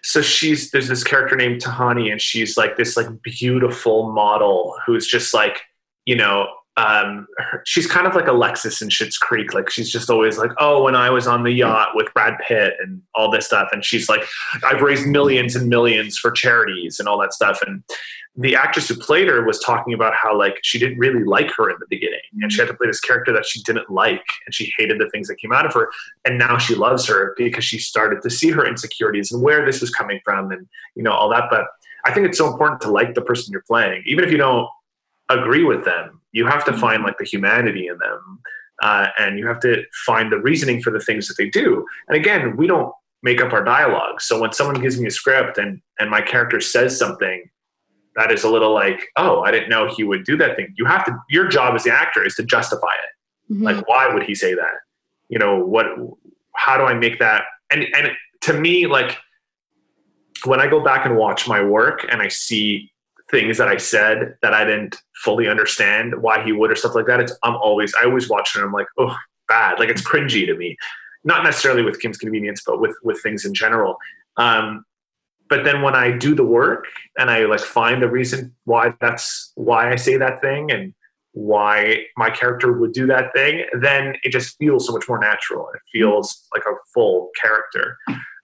So she's there's this character named Tahani, and she's like this like beautiful model who's just like you know um, she's kind of like Alexis in Schitt's Creek. Like she's just always like, oh, when I was on the yacht with Brad Pitt and all this stuff, and she's like, I've raised millions and millions for charities and all that stuff. And the actress who played her was talking about how like she didn't really like her in the beginning, and she had to play this character that she didn't like, and she hated the things that came out of her. And now she loves her because she started to see her insecurities and where this was coming from, and you know all that. But I think it's so important to like the person you're playing, even if you don't agree with them. You have to find like the humanity in them, uh, and you have to find the reasoning for the things that they do. And again, we don't make up our dialogue. So when someone gives me a script and and my character says something that is a little like, oh, I didn't know he would do that thing. You have to. Your job as the actor is to justify it. Mm-hmm. Like, why would he say that? You know what? How do I make that? And and to me, like when I go back and watch my work and I see things that I said that I didn't fully understand why he would or stuff like that, it's I'm always I always watch it and I'm like, oh, bad. Like it's cringy to me. Not necessarily with Kim's Convenience, but with with things in general. Um, but then when I do the work and I like find the reason why that's why I say that thing and why my character would do that thing, then it just feels so much more natural. It feels like a full character.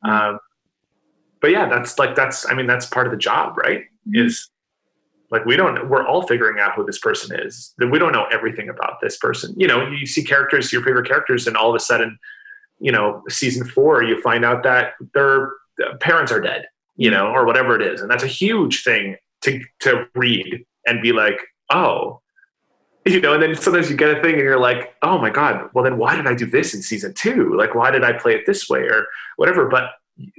Um, but yeah, that's like that's I mean that's part of the job, right? Mm-hmm. Is like we don't we're all figuring out who this person is. That we don't know everything about this person. You know, you see characters, your favorite characters, and all of a sudden, you know, season four, you find out that their parents are dead, you know, or whatever it is, and that's a huge thing to to read and be like, oh, you know, and then sometimes you get a thing and you're like, oh my god, well then why did I do this in season two? Like, why did I play it this way or whatever? But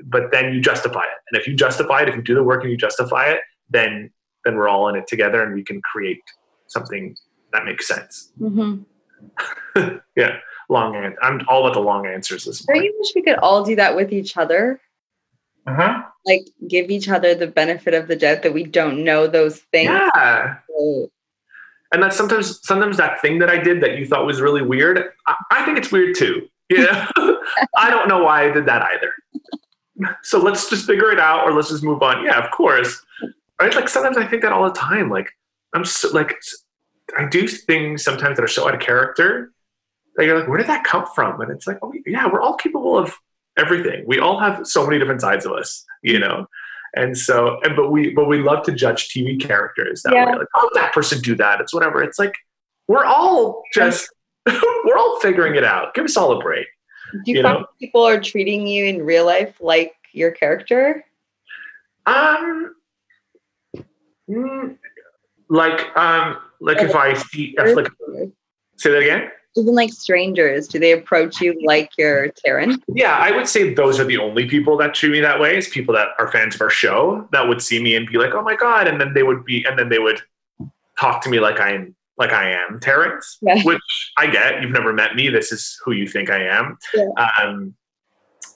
but then you justify it. And if you justify it, if you do the work and you justify it, then then we're all in it together and we can create something that makes sense. Mm-hmm. yeah, long answer. I'm all about the long answers this morning. you wish we could all do that with each other? Uh-huh. Like give each other the benefit of the doubt that we don't know those things. Yeah. So, and that's sometimes sometimes that thing that I did that you thought was really weird. I, I think it's weird too. Yeah. I don't know why I did that either so let's just figure it out or let's just move on. Yeah, of course. Right? Like sometimes I think that all the time. Like I'm so, like I do things sometimes that are so out of character that you're like, where did that come from? And it's like, oh yeah, we're all capable of everything. We all have so many different sides of us, you know. And so, and but we but we love to judge TV characters that yeah. way. Like, oh, that person do that. It's whatever. It's like we're all just we're all figuring it out. Give us all a break. Do you, you find know? people are treating you in real life like your character? Um, mm, like um, like if I see, if like, say that again. Even like strangers, do they approach you like you're Taryn? Yeah, I would say those are the only people that treat me that way. Is people that are fans of our show that would see me and be like, "Oh my god," and then they would be, and then they would talk to me like I'm like I am Terrence, yeah. which I get. You've never met me. This is who you think I am. Yeah. Um,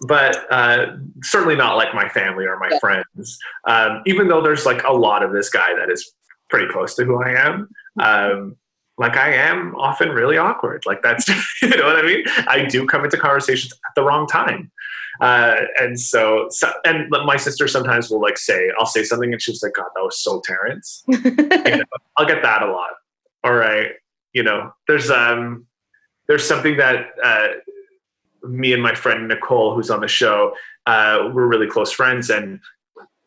but uh, certainly not like my family or my yeah. friends. Um, even though there's like a lot of this guy that is pretty close to who I am. Mm-hmm. Um, like I am often really awkward. Like that's, you know what I mean? I do come into conversations at the wrong time. Uh, and so, so, and my sister sometimes will like say, I'll say something and she's like, God, that was so Terrence. you know, I'll get that a lot all right, you know, there's um, there's something that uh, me and my friend Nicole, who's on the show, uh, we're really close friends, and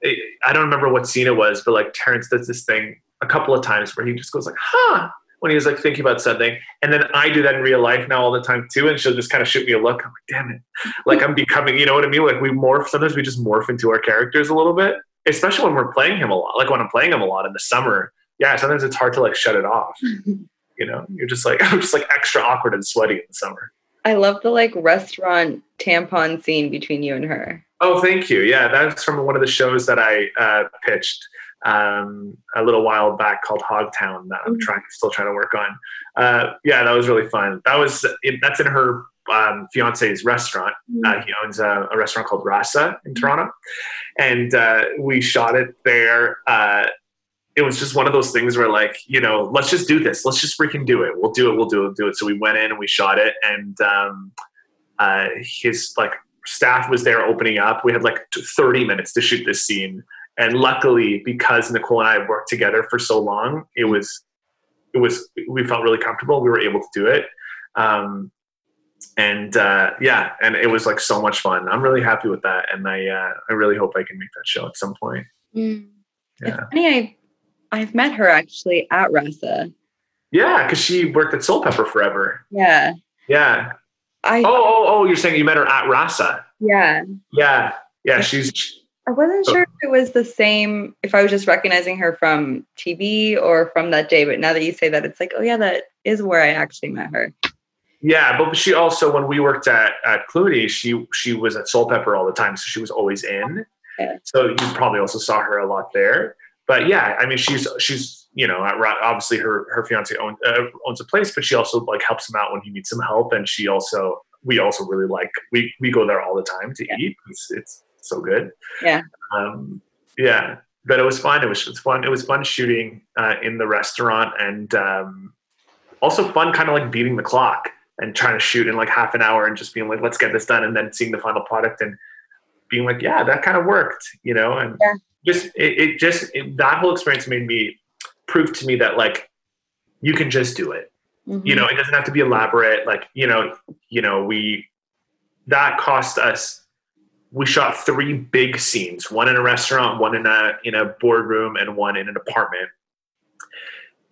it, I don't remember what scene it was, but like Terrence does this thing a couple of times where he just goes like, "Huh." When he was like thinking about something, and then I do that in real life now all the time too, and she'll just kind of shoot me a look. I'm like, "Damn it!" Like I'm becoming, you know what I mean? Like we morph. Sometimes we just morph into our characters a little bit, especially when we're playing him a lot. Like when I'm playing him a lot in the summer, yeah, sometimes it's hard to like shut it off. you know, you're just like I'm just like extra awkward and sweaty in the summer. I love the like restaurant tampon scene between you and her. Oh, thank you. Yeah, that's from one of the shows that I uh, pitched um, a little while back called Hogtown that I'm mm-hmm. trying, still trying to work on. Uh, yeah, that was really fun. That was that's in her um, fiance's restaurant. Mm-hmm. Uh, he owns a, a, restaurant called Rasa in mm-hmm. Toronto, and uh, we shot it there. Uh, it was just one of those things where like you know let's just do this let's just freaking do it we'll do it we'll do it we'll do it so we went in and we shot it and um, uh, his like staff was there opening up we had like 30 minutes to shoot this scene and luckily because nicole and i worked together for so long it was it was we felt really comfortable we were able to do it um, and uh, yeah and it was like so much fun i'm really happy with that and i uh, i really hope i can make that show at some point mm. yeah. It's funny, I I've met her actually at Rasa. Yeah, because she worked at Soulpepper forever. Yeah. Yeah. I. Oh, oh, oh! You're saying you met her at Rasa? Yeah. Yeah, yeah. She's. I wasn't sure if it was the same. If I was just recognizing her from TV or from that day, but now that you say that, it's like, oh yeah, that is where I actually met her. Yeah, but she also, when we worked at at Cluny, she she was at Soulpepper all the time, so she was always in. Yeah. So you probably also saw her a lot there but yeah, I mean, she's she's you know obviously her her fiance owns uh, owns a place, but she also like helps him out when he needs some help, and she also we also really like we we go there all the time to yeah. eat. It's, it's so good. Yeah. Um, yeah, but it was fun. It was, it was fun. It was fun shooting uh, in the restaurant and um, also fun, kind of like beating the clock and trying to shoot in like half an hour and just being like, let's get this done, and then seeing the final product and being like, yeah, that kind of worked, you know, and Yeah. just it, it just it, that whole experience made me prove to me that like you can just do it Mhm. you know it doesn't have to be elaborate like you know you know we that cost us we shot three big scenes one in a restaurant one in a in a boardroom and one in an apartment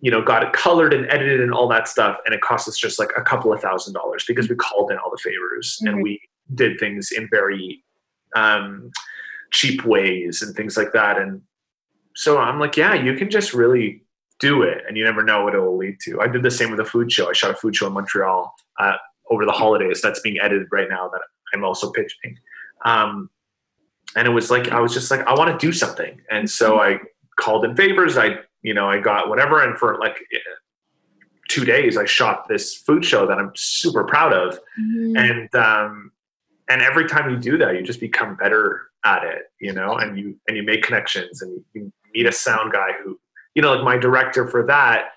you know got it colored and edited and all that stuff and it cost us just like a couple of thousand dollars because we called in all the favors Mhm. and we did things in very um cheap ways and things like that and so i'm like yeah you can just really do it and you never know what it will lead to. I did the same with a food show. I shot a food show in Montreal uh, over the holidays that's being edited right now that I'm also pitching. Um, and it was like, I was just like, I want to do something. And so I called in favors. I, you know, I got whatever. And for like eh, two days, I shot this food show that I'm super proud of. Mhm. And, um, and every time you do that, you just become better at it, you know, and you, and you make connections and you meet a sound guy who, you know, like my director for that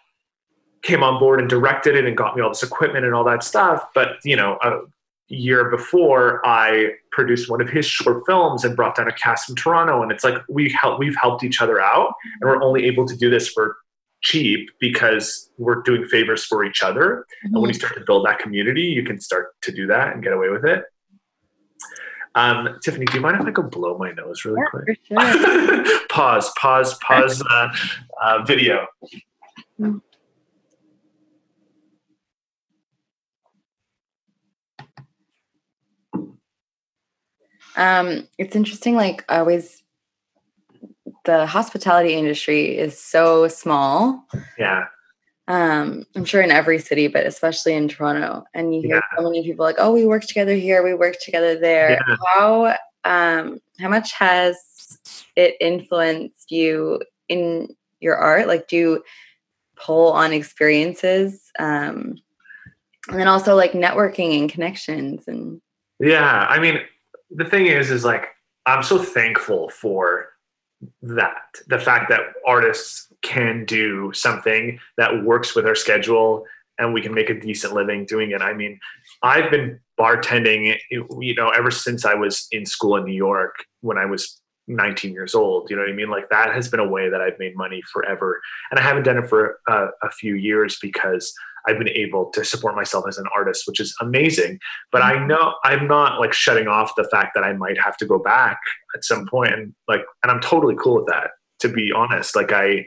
came on board and directed it and got me all this equipment and all that stuff. But, you know, a year before I produced one of his short films and brought down a cast from Toronto. And it's like we help, we've helped each other out and we're only able to do this for cheap because we're doing favors for each other. And when you start to build that community, you can start to do that and get away with it. Um, Tiffany, do you mind if I go blow my nose really Yeah, quick? sure. pause, pause, pause uh, uh, video. Um, it's interesting. Like I always, the hospitality industry is so small. Yeah. Um, I'm sure in every city, but especially in Toronto. And you hear Yeah. so many people like, "Oh, we work together here. We work together there." Yeah. How um, how much has it influenced you in your art? Like, do you pull on experiences? Um, and then also like networking and connections and Yeah. I mean, the thing is, is like, I'm so thankful for that. The fact that artists can do something that works with our schedule and we can make a decent living doing it. I mean, I've been bartending, you know, ever since I was in school in New York when I was 19 years old. You know what I mean? Like that has been a way that I've made money forever. And I haven't done it for a, a few years because I've been able to support myself as an artist, which is amazing. But I know I'm not like shutting off the fact that I might have to go back at some point and like, and I'm totally cool with that, to be honest. Like I,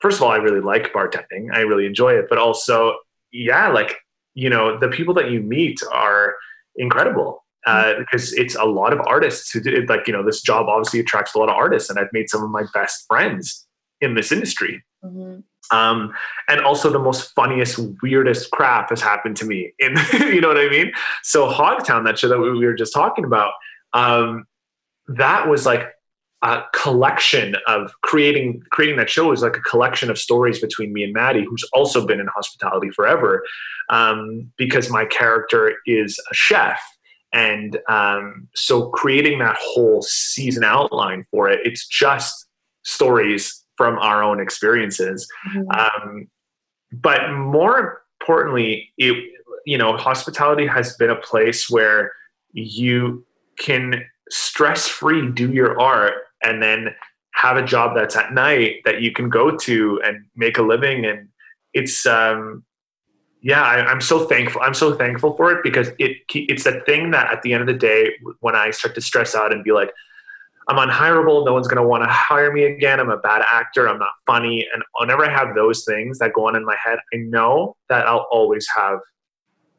first of all, I really like bartending. I really enjoy it, but also, yeah, like, you know, the people that you meet are incredible uh, because it's a lot of artists who do it. Like, you know, this job obviously attracts a lot of artists, and I've made some of my best friends in this industry. Mhm. Um, and also the most funniest, weirdest crap has happened to me. In you know what I mean? So Hogtown, that show that we we were just talking about, um, that was like a collection of creating creating that show was like a collection of stories between me and Maddie, who's also been in hospitality forever, um, because my character is a chef. And um, so creating that whole season outline for it, it's just stories from our own experiences. Mhm. Um, but more importantly, it you know, hospitality has been a place where you can stress free do your art and then have a job that's at night that you can go to and make a living and it's um yeah I, i'm so thankful i'm so thankful for it because it it's the thing that at the end of the day when i start to stress out and be like i'm unhireable no one's going to want to hire me again i'm a bad actor i'm not funny and whenever i have those things that go on in my head i know that i'll always have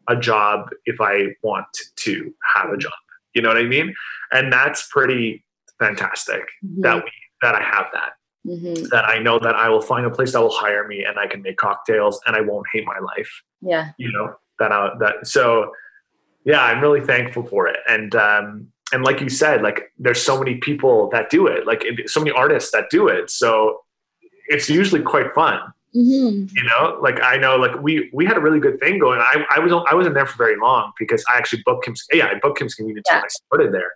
a job if i want to have a job you know what i mean and that's pretty fantastic Mhm. that we that i have that Mhm. that I know that I will find a place that will hire me and I can make cocktails and I won't hate my life. Yeah. You know that I, that so yeah, I'm really thankful for it. And um, and like you said, like there's so many people that do it, like so many artists that do it. So it's usually quite fun. Mm-hmm. You know, like I know, like we we had a really good thing going. I I was I wasn't there for very long because I actually booked Kim's. Yeah, I booked Kim's Convenience yeah. when I started there,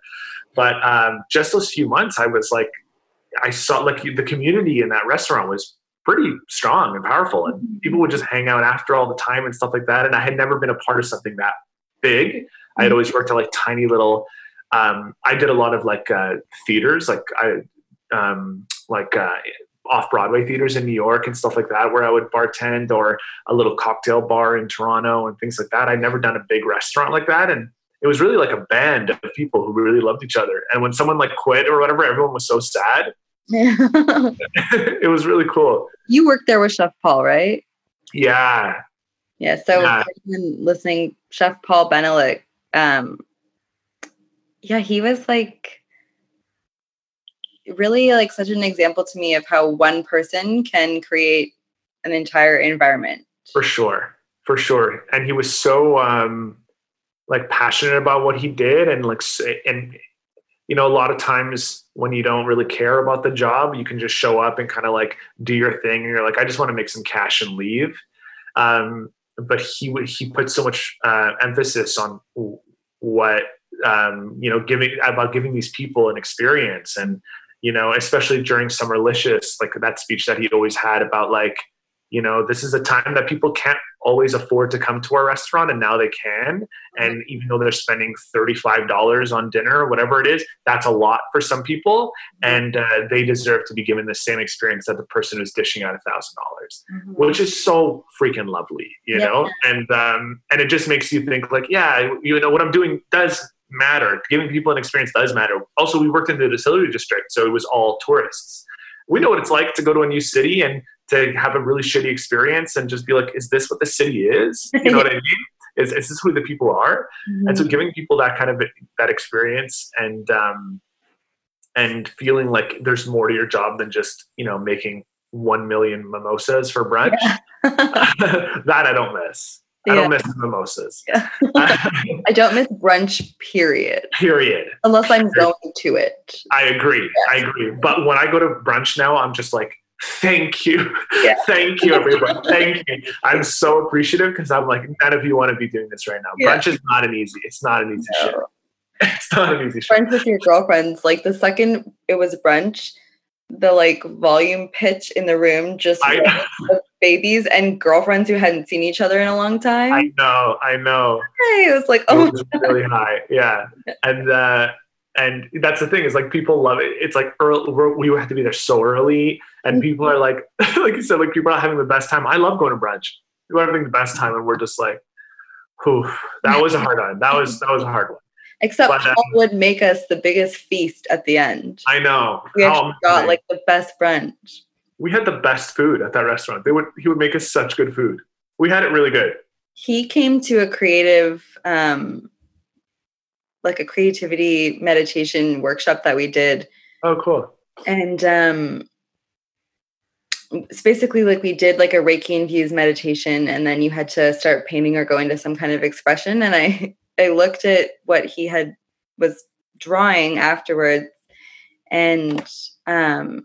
but um, just those few months, I was like, I saw like the community in that restaurant was pretty strong and powerful, and mm-hmm. people would just hang out after all the time and stuff like that. And I had never been a part of something that big. Mm-hmm. I had mm-hmm. always worked at like tiny little. Um, I did a lot of like uh, theaters, like I um, like uh, off Broadway theaters in New York and stuff like that, where I would bartend or a little cocktail bar in Toronto and things like that. I'd never done a big restaurant like that, and it was really like a band of people who really loved each other. And when someone like quit or whatever, everyone was so sad. it was really cool. You worked there with Chef Paul, right? Yeah. Yeah. So yeah. listening, Chef Paul Benelik, um, yeah, he was like really like such an example to me of how one person can create an entire environment. For sure. For sure. And he was so um like passionate about what he did and like and you know a lot of times when you don't really care about the job you can just show up and kind of like do your thing and you're like i just want to make some cash and leave um, but he he put so much uh, emphasis on what um, you know giving about giving these people an experience and you know, especially during Summerlicious, like that speech that he always had about like, you know, this is a time that people can't always afford to come to our restaurant and now they can. And even though they're spending $35 on dinner or whatever it is, that's a lot for some people. And uh, they deserve to be given the same experience that the person who's dishing out a thousand dollars, mm-hmm. which is so freaking lovely, you yeah. know? And, um, and it just makes you think like, yeah, you know, what I'm doing does matter. Giving people an experience does matter. Also, we worked in the distillery district, so it was all tourists. We know what it's like to go to a new city and to have a really shitty experience and just be like, is this what the city is? You know what I mean? Is, is this who the people are? Mm-hmm. And so giving people that kind of that experience and um, and feeling like there's more to your job than just you know making one million mimosas for brunch. Yeah. that I don't miss. I don't miss the mimosas. Yeah. I don't miss brunch, period. Period. Unless I'm going to it. I agree. Yes. I agree. But when I go to brunch now, I'm just like, thank you. Yeah. thank you, everybody. thank you. I'm so appreciative because I'm like, none of you want to be doing this right now. Yeah. Brunch is not an easy, it's not an easy no. shit. It's not an easy shit. Brunch with your girlfriends. Like the second it was brunch, the like volume pitch in the room just babies and girlfriends who hadn't seen each other in a long time. I know, I know. It was like, oh, it was really high, yeah. And uh, and that's the thing is like people love it. It's like early, we have to be there so early, and people are like, like you said, like people are having the best time. I love going to brunch. People are having the best time, and we're just like, whew, that was a hard one. That was that was a hard one. Except but, Paul would make us the biggest feast at the end. I know. We actually got like the best brunch. We had the best food at that restaurant. They would he would make us such good food. We had it really good. He came to a creative um like a creativity meditation workshop that we did. Oh cool. And um it's basically like we did like a Reiki infused meditation and then you had to start painting or go into some kind of expression. And I I looked at what he had was drawing afterwards, and um,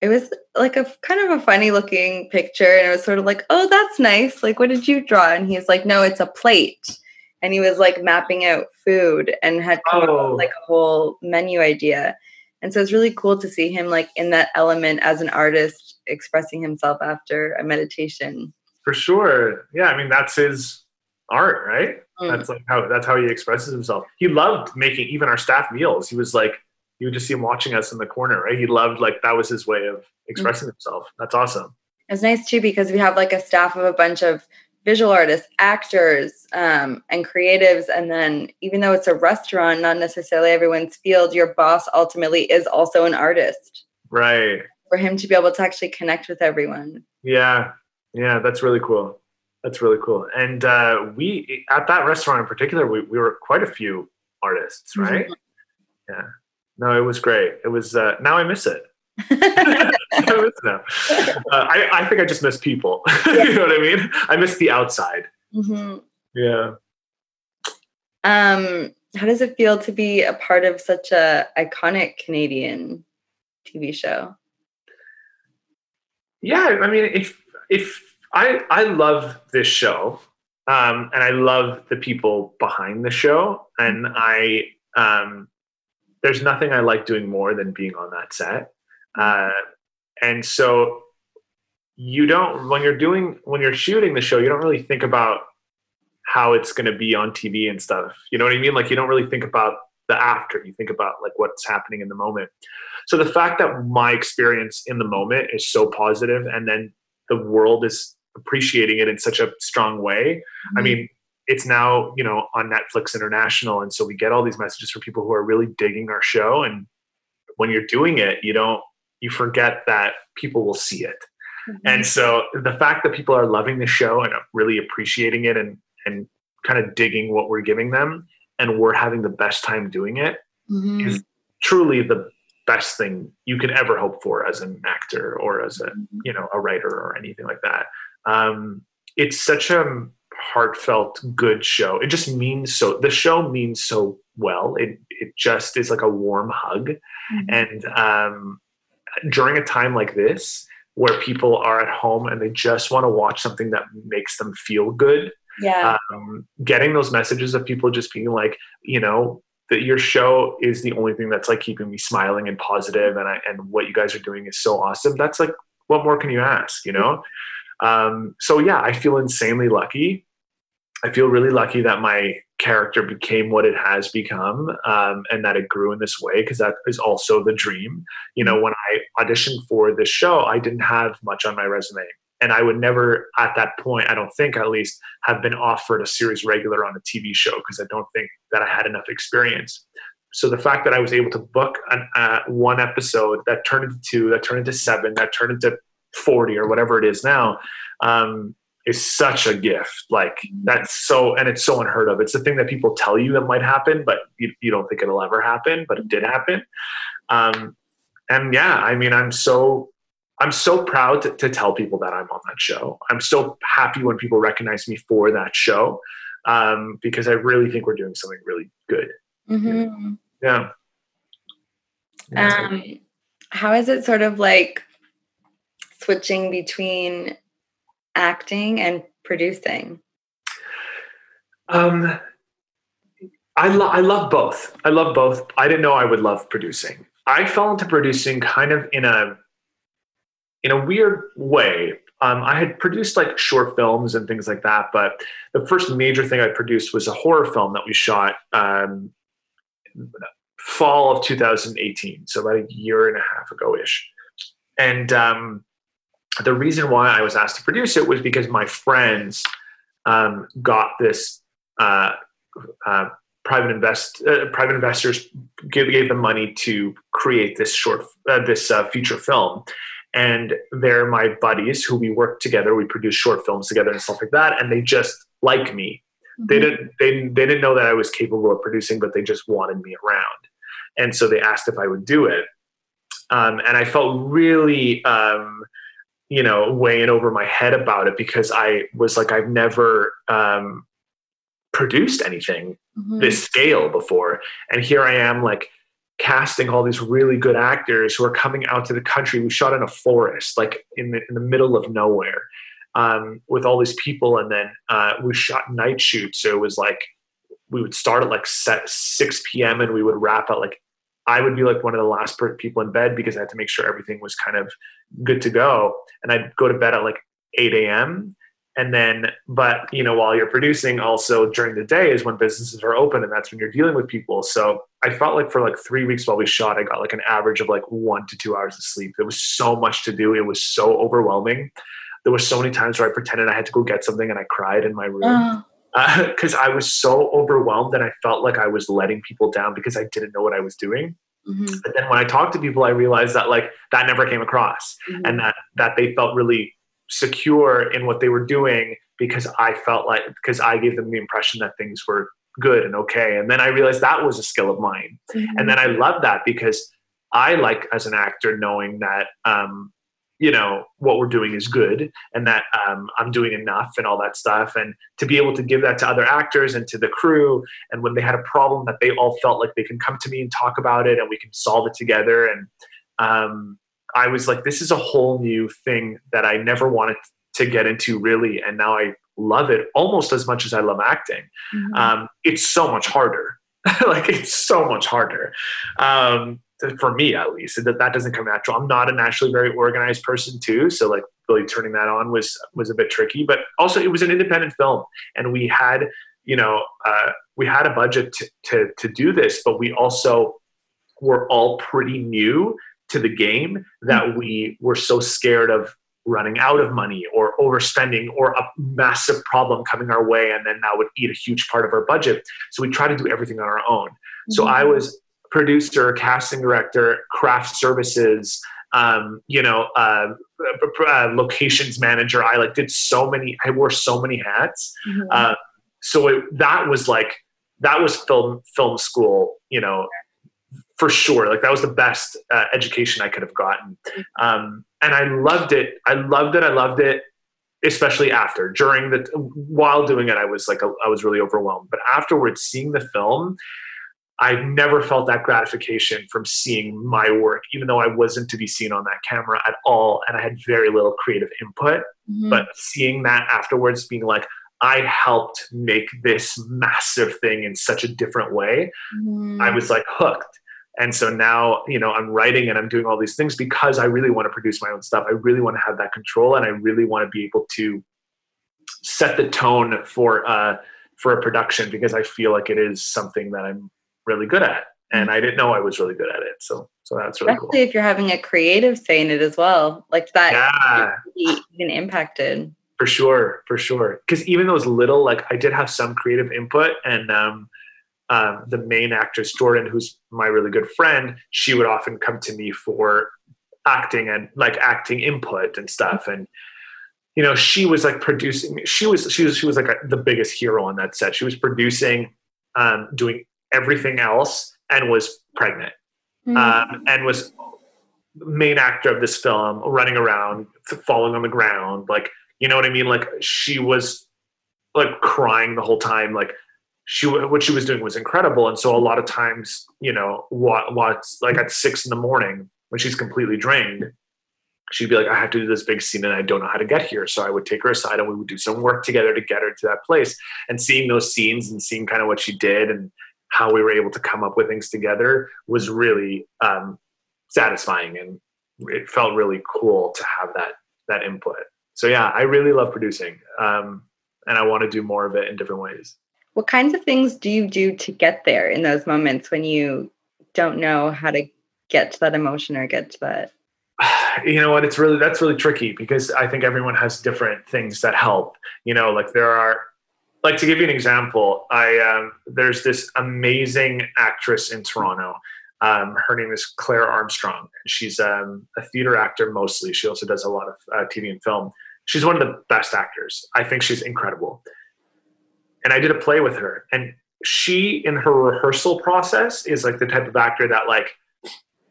it was like a kind of a funny looking picture, and it was sort of like, oh, that's nice. Like, what did you draw? And he's like, no, it's a plate. And he was like mapping out food and had come oh. up with like a whole menu idea. And so it's really cool to see him like in that element as an artist expressing himself after a meditation. For sure. Yeah. I mean, that's his art, right? Mm. That's like how that's how he expresses himself. He loved making even our staff meals. He was like you would just see him watching us in the corner, right? He loved like that was his way of expressing mm. himself. That's awesome. It's nice too because we have like a staff of a bunch of visual artists, actors, um, and creatives. And then even though it's a restaurant, not necessarily everyone's field, your boss ultimately is also an artist. Right. For him to be able to actually connect with everyone. Yeah. Yeah, that's really cool. That's really cool. And uh, we at that restaurant in particular, we, we were quite a few artists, mm-hmm. right? Mm-hmm. Yeah. No, it was great. It was. Uh, now I miss it. I miss now. Uh, I, I think I just miss people. Yeah. you know what I mean? I miss the outside. Mm-hmm. Yeah. Um, how does it feel to be a part of such a iconic Canadian TV show? Yeah, I mean, if if I I love this show, um, and I love the people behind the show, and I um, there's nothing I like doing more than being on that set, uh, and so you don't when you're doing when you're shooting the show, you don't really think about how it's going to be on TV and stuff. You know what I mean? Like you don't really think about the after. You think about like what's happening in the moment. So the fact that my experience in the moment is so positive, and then the world is appreciating it in such a strong way. Mm-hmm. I mean, it's now you know on Netflix International, and so we get all these messages from people who are really digging our show. And when you're doing it, you don't you forget that people will see it. Mm-hmm. And so the fact that people are loving the show and really appreciating it and and kind of digging what we're giving them and we're having the best time doing it mm-hmm. is truly the best thing you can ever hope for as an actor or as a mm-hmm. you know a writer or anything like that um, it's such a heartfelt good show. It just means so the show means so well. It it just is like a warm hug. Mm-hmm. and um, during a time like this where people are at home and they just want to watch something that makes them feel good yeah. um, getting those messages of people just being like you know that your show is the only thing that's like keeping me smiling and positive and I, and what you guys are doing is so awesome that's like what more can you ask you know um, so yeah i feel insanely lucky i feel really lucky that my character became what it has become um, and that it grew in this way because that is also the dream you know when i auditioned for this show i didn't have much on my resume and I would never, at that point, I don't think at least, have been offered a series regular on a TV show because I don't think that I had enough experience. So the fact that I was able to book an, uh, one episode that turned into two, that turned into seven, that turned into 40 or whatever it is now, um, is such a gift. Like that's so, and it's so unheard of. It's the thing that people tell you that might happen, but you, you don't think it'll ever happen, but it did happen. Um, and yeah, I mean, I'm so I'm so proud to, to, tell people that I'm on that show. I'm so happy when people recognize me for that show um, because I really think we're doing something really good. Mm-hmm. Yeah. Um, how is it sort of like switching between acting and producing? Um, I, lo- I love both. I love both. I didn't know I would love producing. I fell into producing kind of in a in a weird way. Um, I had produced like short films and things like that, but the first major thing I produced was a horror film that we shot um, fall of 2018, so about a year and a half ago ish. And um, the reason why I was asked to produce it was because my friends um, got this uh, uh, private invest uh, private investors gave, gave them money to create this short uh, this uh, feature film. And they're my buddies who we work together we produce short films together and stuff like that and they just like me. Mm-hmm. they didn't they, they didn't know that i was capable of producing but they just wanted me around. And so they asked if i would do it. Um, and i felt really um, you know weighing over my head about it because i was like i've never um, produced anything mm-hmm. this scale before and here i am like casting all these really good actors who are coming out to the country. We shot in a forest, like in the, in the middle of nowhere, um, with all these people, and then uh, we shot night shoots. So it was like we would start at like 6 p.m. and we would wrap at like I would be like one of the last people in bed because I had to make sure everything was kind of good to go, and I'd go to bed at like 8 a.m and then but you know while you're producing also during the day is when businesses are open and that's when you're dealing with people. So i felt like for like three weeks while we shot i got like an average of like one to two hours of sleep. There was so much to do. It was so overwhelming. There were so many times where i pretended i had to go get something and i cried in my room. Because uh. uh, i was so overwhelmed and i felt like i was letting people down because i didn't know what i was doing Mm-hmm. But then when I talked to people, I realized that like that never came across, mm-hmm. and that that they felt really secure in what they were doing because I felt like because I gave them the impression that things were good and okay. And then I realized that was a skill of mine. Mm-hmm. And then I love that because I like as an actor knowing that um, you know what we're doing is good and that um, I'm doing enough and all that stuff. And to be able to give that to other actors and to the crew, and when they had a problem, that they all felt like they can come to me and talk about it and we can solve it together. And um, I was like, this is a whole new thing that I never wanted to get into really, and now I love it almost as much as I love acting. Mm-hmm. Um, it's so much harder. like it's so much harder. Um, for me at least that that doesn't come natural i'm not a naturally very organized person too so like really turning that on was was a bit tricky but also it was an independent film and we had you know uh, we had a budget to, to, to do this but we also were all pretty new to the game that mm-hmm. we were so scared of running out of money or overspending or a massive problem coming our way and then that would eat a huge part of our budget so we try to do everything on our own mm-hmm. so i was producer casting director craft services um, you know uh, uh, locations manager. I like did so many i wore so many hats. Mm-hmm. uh, so it, that was like that was film film school you know for sure. Like that was the best uh, education i could have gotten. Um, and i loved it. I loved it. I loved it especially after. During the while doing it i was like I was really overwhelmed. But afterwards seeing the film i never felt that gratification from seeing my work even though i wasn't to be seen on that camera at all and i had very little creative input mm-hmm. but seeing that afterwards being like I helped make this massive thing in such a different way. Mm. I was like hooked. And so now, you know, I'm writing and I'm doing all these things because I really want to produce my own stuff. I really want to have that control and I really want to be able to set the tone for uh for a production because I feel like it is something that I'm really good at. And I didn't know I was really good at it. So so that's really Especially cool. if you're having a creative say in it as well. Like that yeah. even impacted. For sure, for sure. Because even those little, like I did have some creative input and um um, the main actress Jordan, who's my really good friend, she would often come to me for acting and like acting input and stuff. And you know, she was like producing. She was she was she was like a, the biggest hero on that set. She was producing, um, doing everything else, and was pregnant, mm-hmm. um, and was main actor of this film, running around, falling on the ground, like you know what I mean. Like she was like crying the whole time, like she what she was doing was incredible. And so a lot of times you know what what's like at six in the morning when she's completely drained she'd be like i have to do this big scene and i don't know how to get here. So i would take her aside and we would do some work together to get her to that place. And seeing those scenes and seeing kind of what she did and how we were able to come up with things together was really um, satisfying and it felt really cool to have that that input so yeah i really love producing um, and i want to do more of it in different ways what kinds of things do you do to get there in those moments when you don't know how to get to that emotion or get to that? You know what? It's really that's really tricky because I think everyone has different things that help. You know, like there are like to give you an example, I um, there's this amazing actress in Toronto. Um, her name is Claire Armstrong. She's um, a theater actor mostly. She also does a lot of uh, TV and film. She's one of the best actors. I think she's incredible and I did a play with her. And she, in her rehearsal process, is like the type of actor that like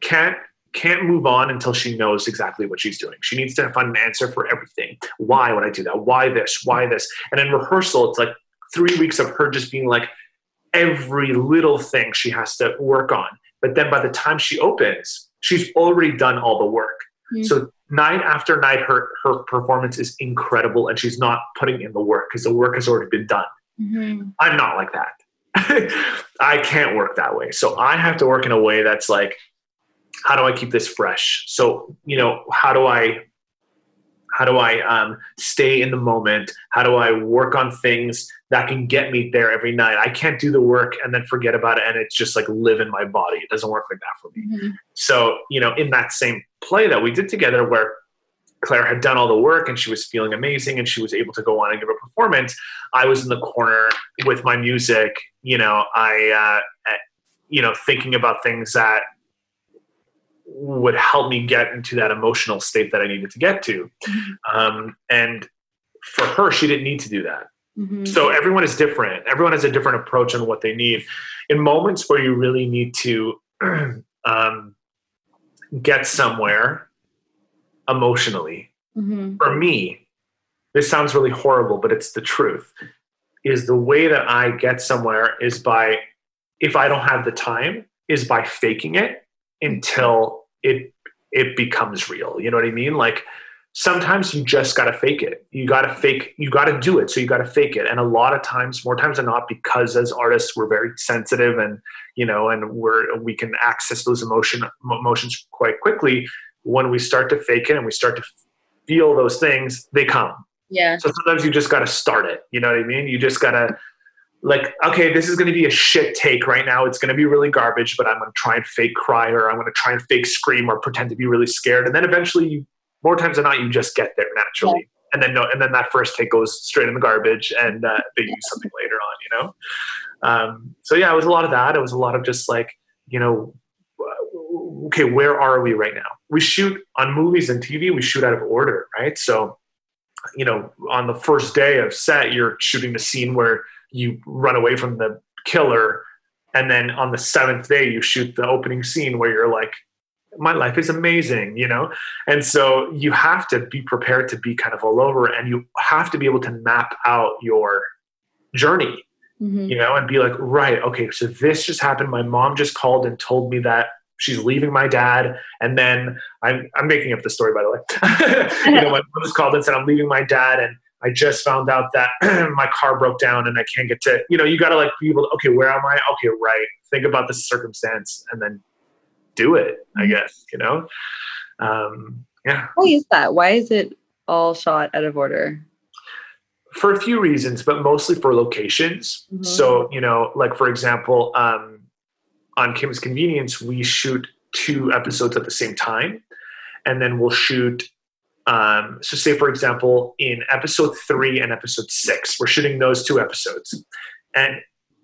can't can't move on until she knows exactly what she's doing. She needs to find an answer for everything. Why would I do that? Why this? Why this? And in rehearsal, it's like three weeks of her just being like every little thing she has to work on. But then by the time she opens, she's already done all the work. Mm-hmm. So night after night, her her performance is incredible, and she's not putting in the work because the work has already been done. Mm-hmm. I'm not like that. I can't work that way. So I have to work in a way that's like, how do I keep this fresh? So, you know, how do I how do I um, stay in the moment? How do I work on things that can get me there every night? I can't do the work and then forget about it and it's just like live in my body. It doesn't work like that for me. Mm-hmm. So, you know, in that same play that we did together where Claire had done all the work and she was feeling amazing and she was able to go on and give a performance. I was in the corner with my music, you know, I, uh, you know, thinking about things that would help me get into that emotional state that I needed to get to. Mm-hmm. Um, and for her, she didn't need to do that. Mm-hmm. So everyone is different. Everyone has a different approach on what they need. In moments where you really need to um, get somewhere, emotionally. Mm-hmm. For me, this sounds really horrible, but it's the truth. Is the way that I get somewhere is by, if I don't have the time, is by faking it until it it becomes real. You know what I mean? Like, sometimes you just got to fake it. You got to fake, you got to do it. So you got to fake it. And a lot of times, more times than not, because as artists, we're very sensitive and, you know, and we're, we can access those emotion, emotions quite quickly. When we start to fake it and we start to feel those things, they come. Yeah. So sometimes you just got to start it. You know what I mean? You just got to, like, okay, this is going to be a shit take right now. It's going to be really garbage, but I'm going to try and fake cry or I'm going to try and fake scream or pretend to be really scared. And then eventually you more times than not, you just get there naturally. Yeah. And then no, and then that first take goes straight in the garbage, and uh, they use something later on. You know, um, so yeah, it was a lot of that. It was a lot of just like you know, okay, where are we right now? We shoot on movies and TV. We shoot out of order, right? So, you know, on the first day of set, you're shooting the scene where you run away from the killer, and then on the seventh day, you shoot the opening scene where you're like my life is amazing, you know? And so you have to be prepared to be kind of all over and you have to be able to map out your journey, mm-hmm. you know, and be like, right, okay, so this just happened. My mom just called and told me that she's leaving my dad. And then I'm, I'm making up the story, by the way. you know, my mom just called and said, I'm leaving my dad. And I just found out that my car broke down and I can't get to, you know, you got to like be able to, okay, where am I? Okay, right. Think about the circumstance and then do it, I mm-hmm. guess, you know? Um, yeah. Why is that? Why is it all shot out of order? For a few reasons, but mostly for locations. Mm-hmm. So, you know, like for example, um, on Kim's Convenience, we shoot two episodes at the same time. And then we'll shoot um, so say for example in episode three and episode six we're shooting those two episodes and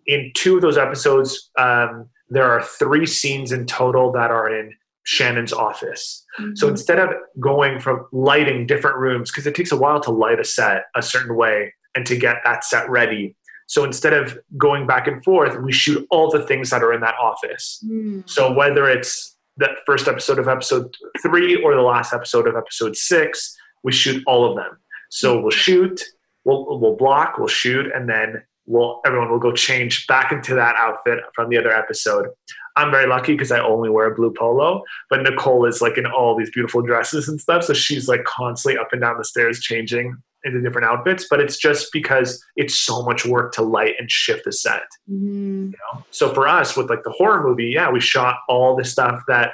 in two of those episodes um, there are three scenes in total that are in Shannon's office. Mm-hmm. So instead of going from lighting different rooms, because it takes a while to light a set a certain way and to get that set ready. So instead of going back and forth, we shoot all the things that are in that office. Mm. So whether it's the first episode of episode three or the last episode of episode six, we shoot all of them. So we'll mm-hmm. shoot, we'll, we'll block, we'll shoot, and then we'll everyone will go change back into that outfit from the other episode. I'm very lucky because I only wear a blue polo, but Nicole is like in all these beautiful dresses and stuff. So she's like constantly up and down the stairs changing into different outfits. But it's just because it's so much work to light and shift the set. Mm-hmm. You know? So for us with like the horror movie, yeah, we shot all the stuff that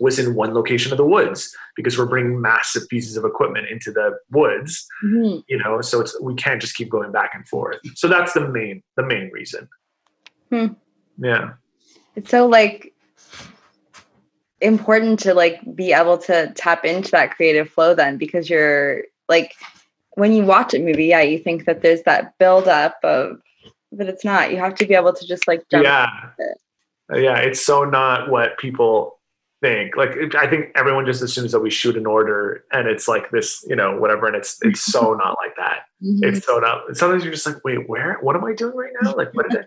was in one location of the woods because we're bringing massive pieces of equipment into the woods mm-hmm. you know so it's we can't just keep going back and forth so that's the main the main reason hmm. yeah it's so like important to like be able to tap into that creative flow then because you're like when you watch a movie yeah you think that there's that buildup of but it's not you have to be able to just like jump. yeah it. yeah it's so not what people think. Like I think everyone just assumes that we shoot in order and it's like this, you know, whatever. And it's it's so not like that. Mm-hmm. It's so not. Sometimes you're just like, wait, where? What am I doing right now? Like, what did I?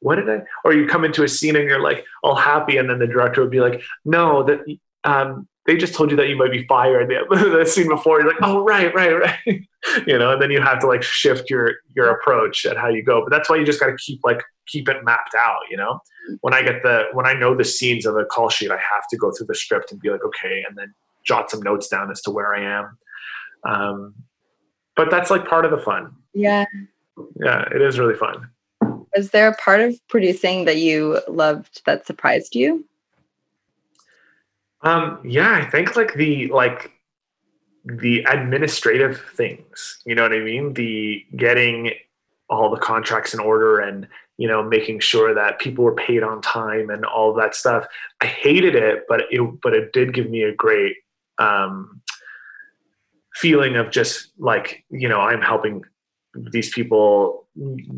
What did I? Or you come into a scene and you're like all happy, and then the director would be like, no, that um, they just told you that you might be fired. The, the scene before, you're like, oh right, right, right. you know, and then you have to like shift your your approach at how you go. But that's why you just got to keep like keep it mapped out. You know when I get the when I know the scenes of a call sheet, I have to go through the script and be like, okay, and then jot some notes down as to where I am. Um, but that's like part of the fun. Yeah. Yeah, it is really fun. Was there a part of producing that you loved that surprised you? Um, yeah, I think like the like the administrative things. You know what I mean? The getting all the contracts in order and you know, making sure that people were paid on time and all that stuff. I hated it, but it but it did give me a great um, feeling of just like you know I'm helping these people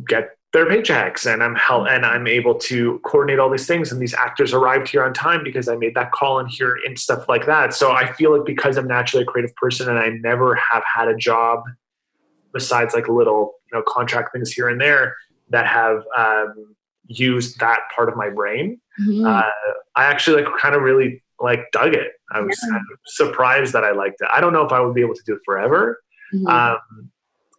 get their paychecks and I'm help and I'm able to coordinate all these things and these actors arrived here on time because I made that call in here and stuff like that. So I feel like because I'm naturally a creative person and I never have had a job besides like little you know contract things here and there that have um, used that part of my brain. Mm-hmm. Uh, I actually like kind of really like dug it. I was yeah. kind of surprised that I liked it. I don't know if I would be able to do it forever. Mm-hmm. Um,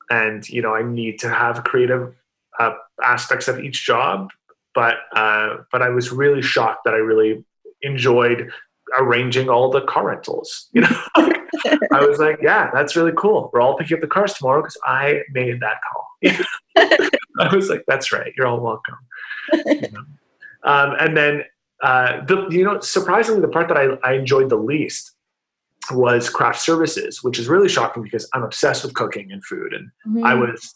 and you know, I need to have creative uh, aspects of each job. But uh, but I was really shocked that I really enjoyed arranging all the car rentals. You know, I was like, yeah, that's really cool. We're all picking up the cars tomorrow because I made that call. I was like, that's right. You're all welcome. You know? um, and then, uh, the, you know, surprisingly, the part that I, I enjoyed the least was craft services, which is really shocking because I'm obsessed with cooking and food. And mm-hmm. I was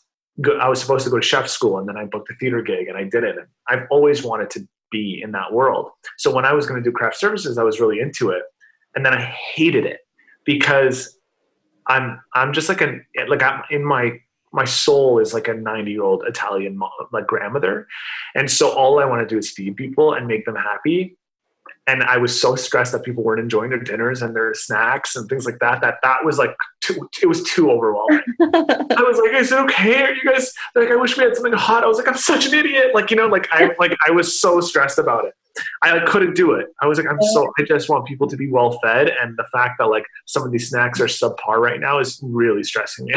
I was supposed to go to chef school and then I booked a theater gig and I did it. And I've always wanted to be in that world. So when I was going to do craft services, I was really into it. And then I hated it because I'm I'm just like an like I'm in my my soul is like a 90 year old Italian mom, like grandmother. And so all I want to do is feed people and make them happy and I was so stressed that people weren't enjoying their dinners and their snacks and things like that. That that was like too, it was too overwhelming. I was like, "Is it okay? Are you guys like? I wish we had something hot." I was like, "I'm such an idiot!" Like you know, like I like I was so stressed about it. I like, couldn't do it. I was like, I'm so. I just want people to be well fed, and the fact that like some of these snacks are subpar right now is really stressing me.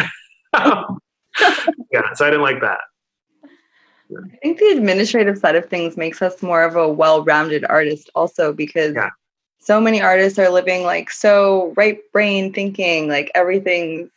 yeah, so I didn't like that. I think the administrative side of things makes us more of a well-rounded artist also because yeah. so many artists are living like so right brain thinking, like everything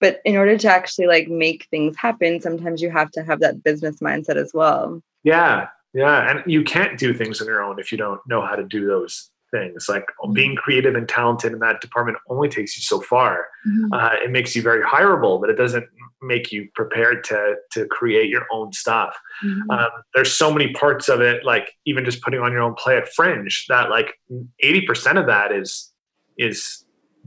but in order to actually like make things happen, sometimes you have to have that business mindset as well. Yeah. Yeah, and you can't do things on your own if you don't know how to do those things. Like mm-hmm. being creative and talented in that department only takes you so far. Mm-hmm. Uh, it makes you very hireable, but it doesn't make you prepared to to create your own stuff. Mm-hmm. Um, there's so many parts of it, like even just putting on your own play at Fringe, that like 80% of that is is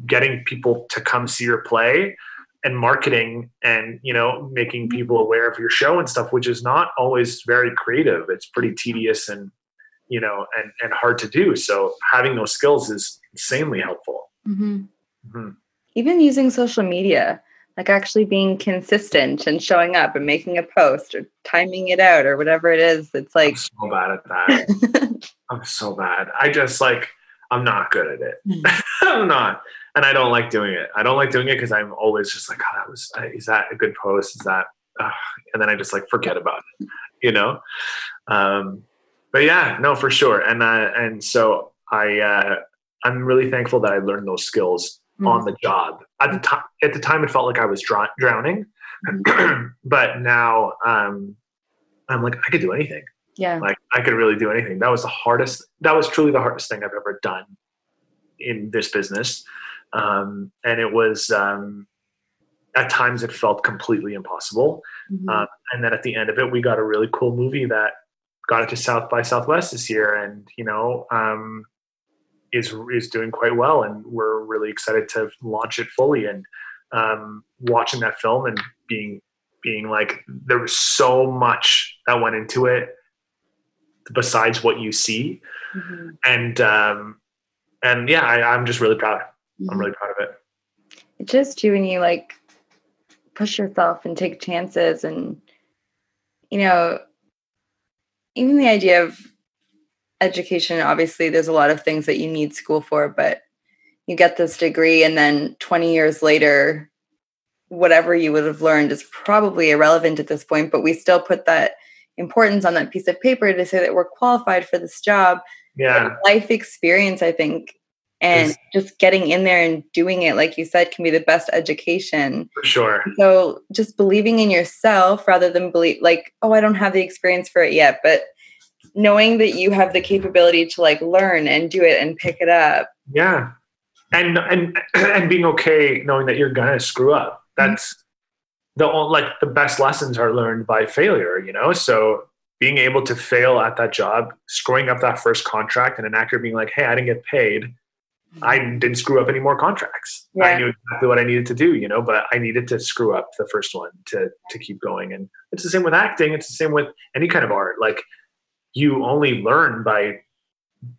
getting people to come see your play and marketing and you know making mm-hmm. people aware of your show and stuff which is not always very creative it's pretty tedious and you know and and hard to do. So having those skills is insanely helpful. Mm-hmm. Mm-hmm. even using social media like actually being consistent and showing up and making a post or timing it out or whatever it is it's like I'm so bad at that. I'm so bad. I just like i'm not good at it. Mm. i'm not. And i don't like doing it. I don't like doing it because i'm always just like oh that was is that a good post? Is that uh, and then i just like forget about it you know? Um but yeah, no, for sure. And uh, and so I uh, I'm really thankful that I learned those skills mm-hmm. on the job. At the time, at the time, it felt like I was dr- drowning, mm-hmm. but now um, I'm like I could do anything. Yeah, like I could really do anything. That was the hardest. That was truly the hardest thing I've ever done in this business, um, and it was. Um, at times it felt completely impossible. Mm-hmm. Um, and then at the end of it, we got a really cool movie that got it to South by Southwest this year, and you know um, is is doing quite well, and we're really excited to launch it fully. And um, watching that film and being being like there was so much that went into it besides what you see, mm-hmm. and um, and yeah, I, am just really proud. Mm-hmm. I'm really proud of it. It's just you when you like push yourself and take chances and you know even the idea of education obviously there's a lot of things that you need school for but you get this degree and then 20 years later whatever you would have learned is probably irrelevant at this point but we still put that importance on that piece of paper to say that we're qualified for this job. Yeah. Life experience i think and it's, just getting in there and doing it like you said can be the best education. For sure. So just believing in yourself rather than believe like oh i don't have the experience for it yet but knowing that you have the capability to like learn and do it and pick it up. Yeah. And and and being okay knowing that you're gonna screw up. That's mm-hmm. the like the best lessons are learned by failure you know? So being able to fail at that job screwing up that first contract and an actor being like hey i didn't get paid I didn't screw up any more contracts. Yeah. I knew exactly what I needed to do, you know, but I needed to screw up the first one to to keep going. And it's the same with acting. It's the same with any kind of art. Like you only learn by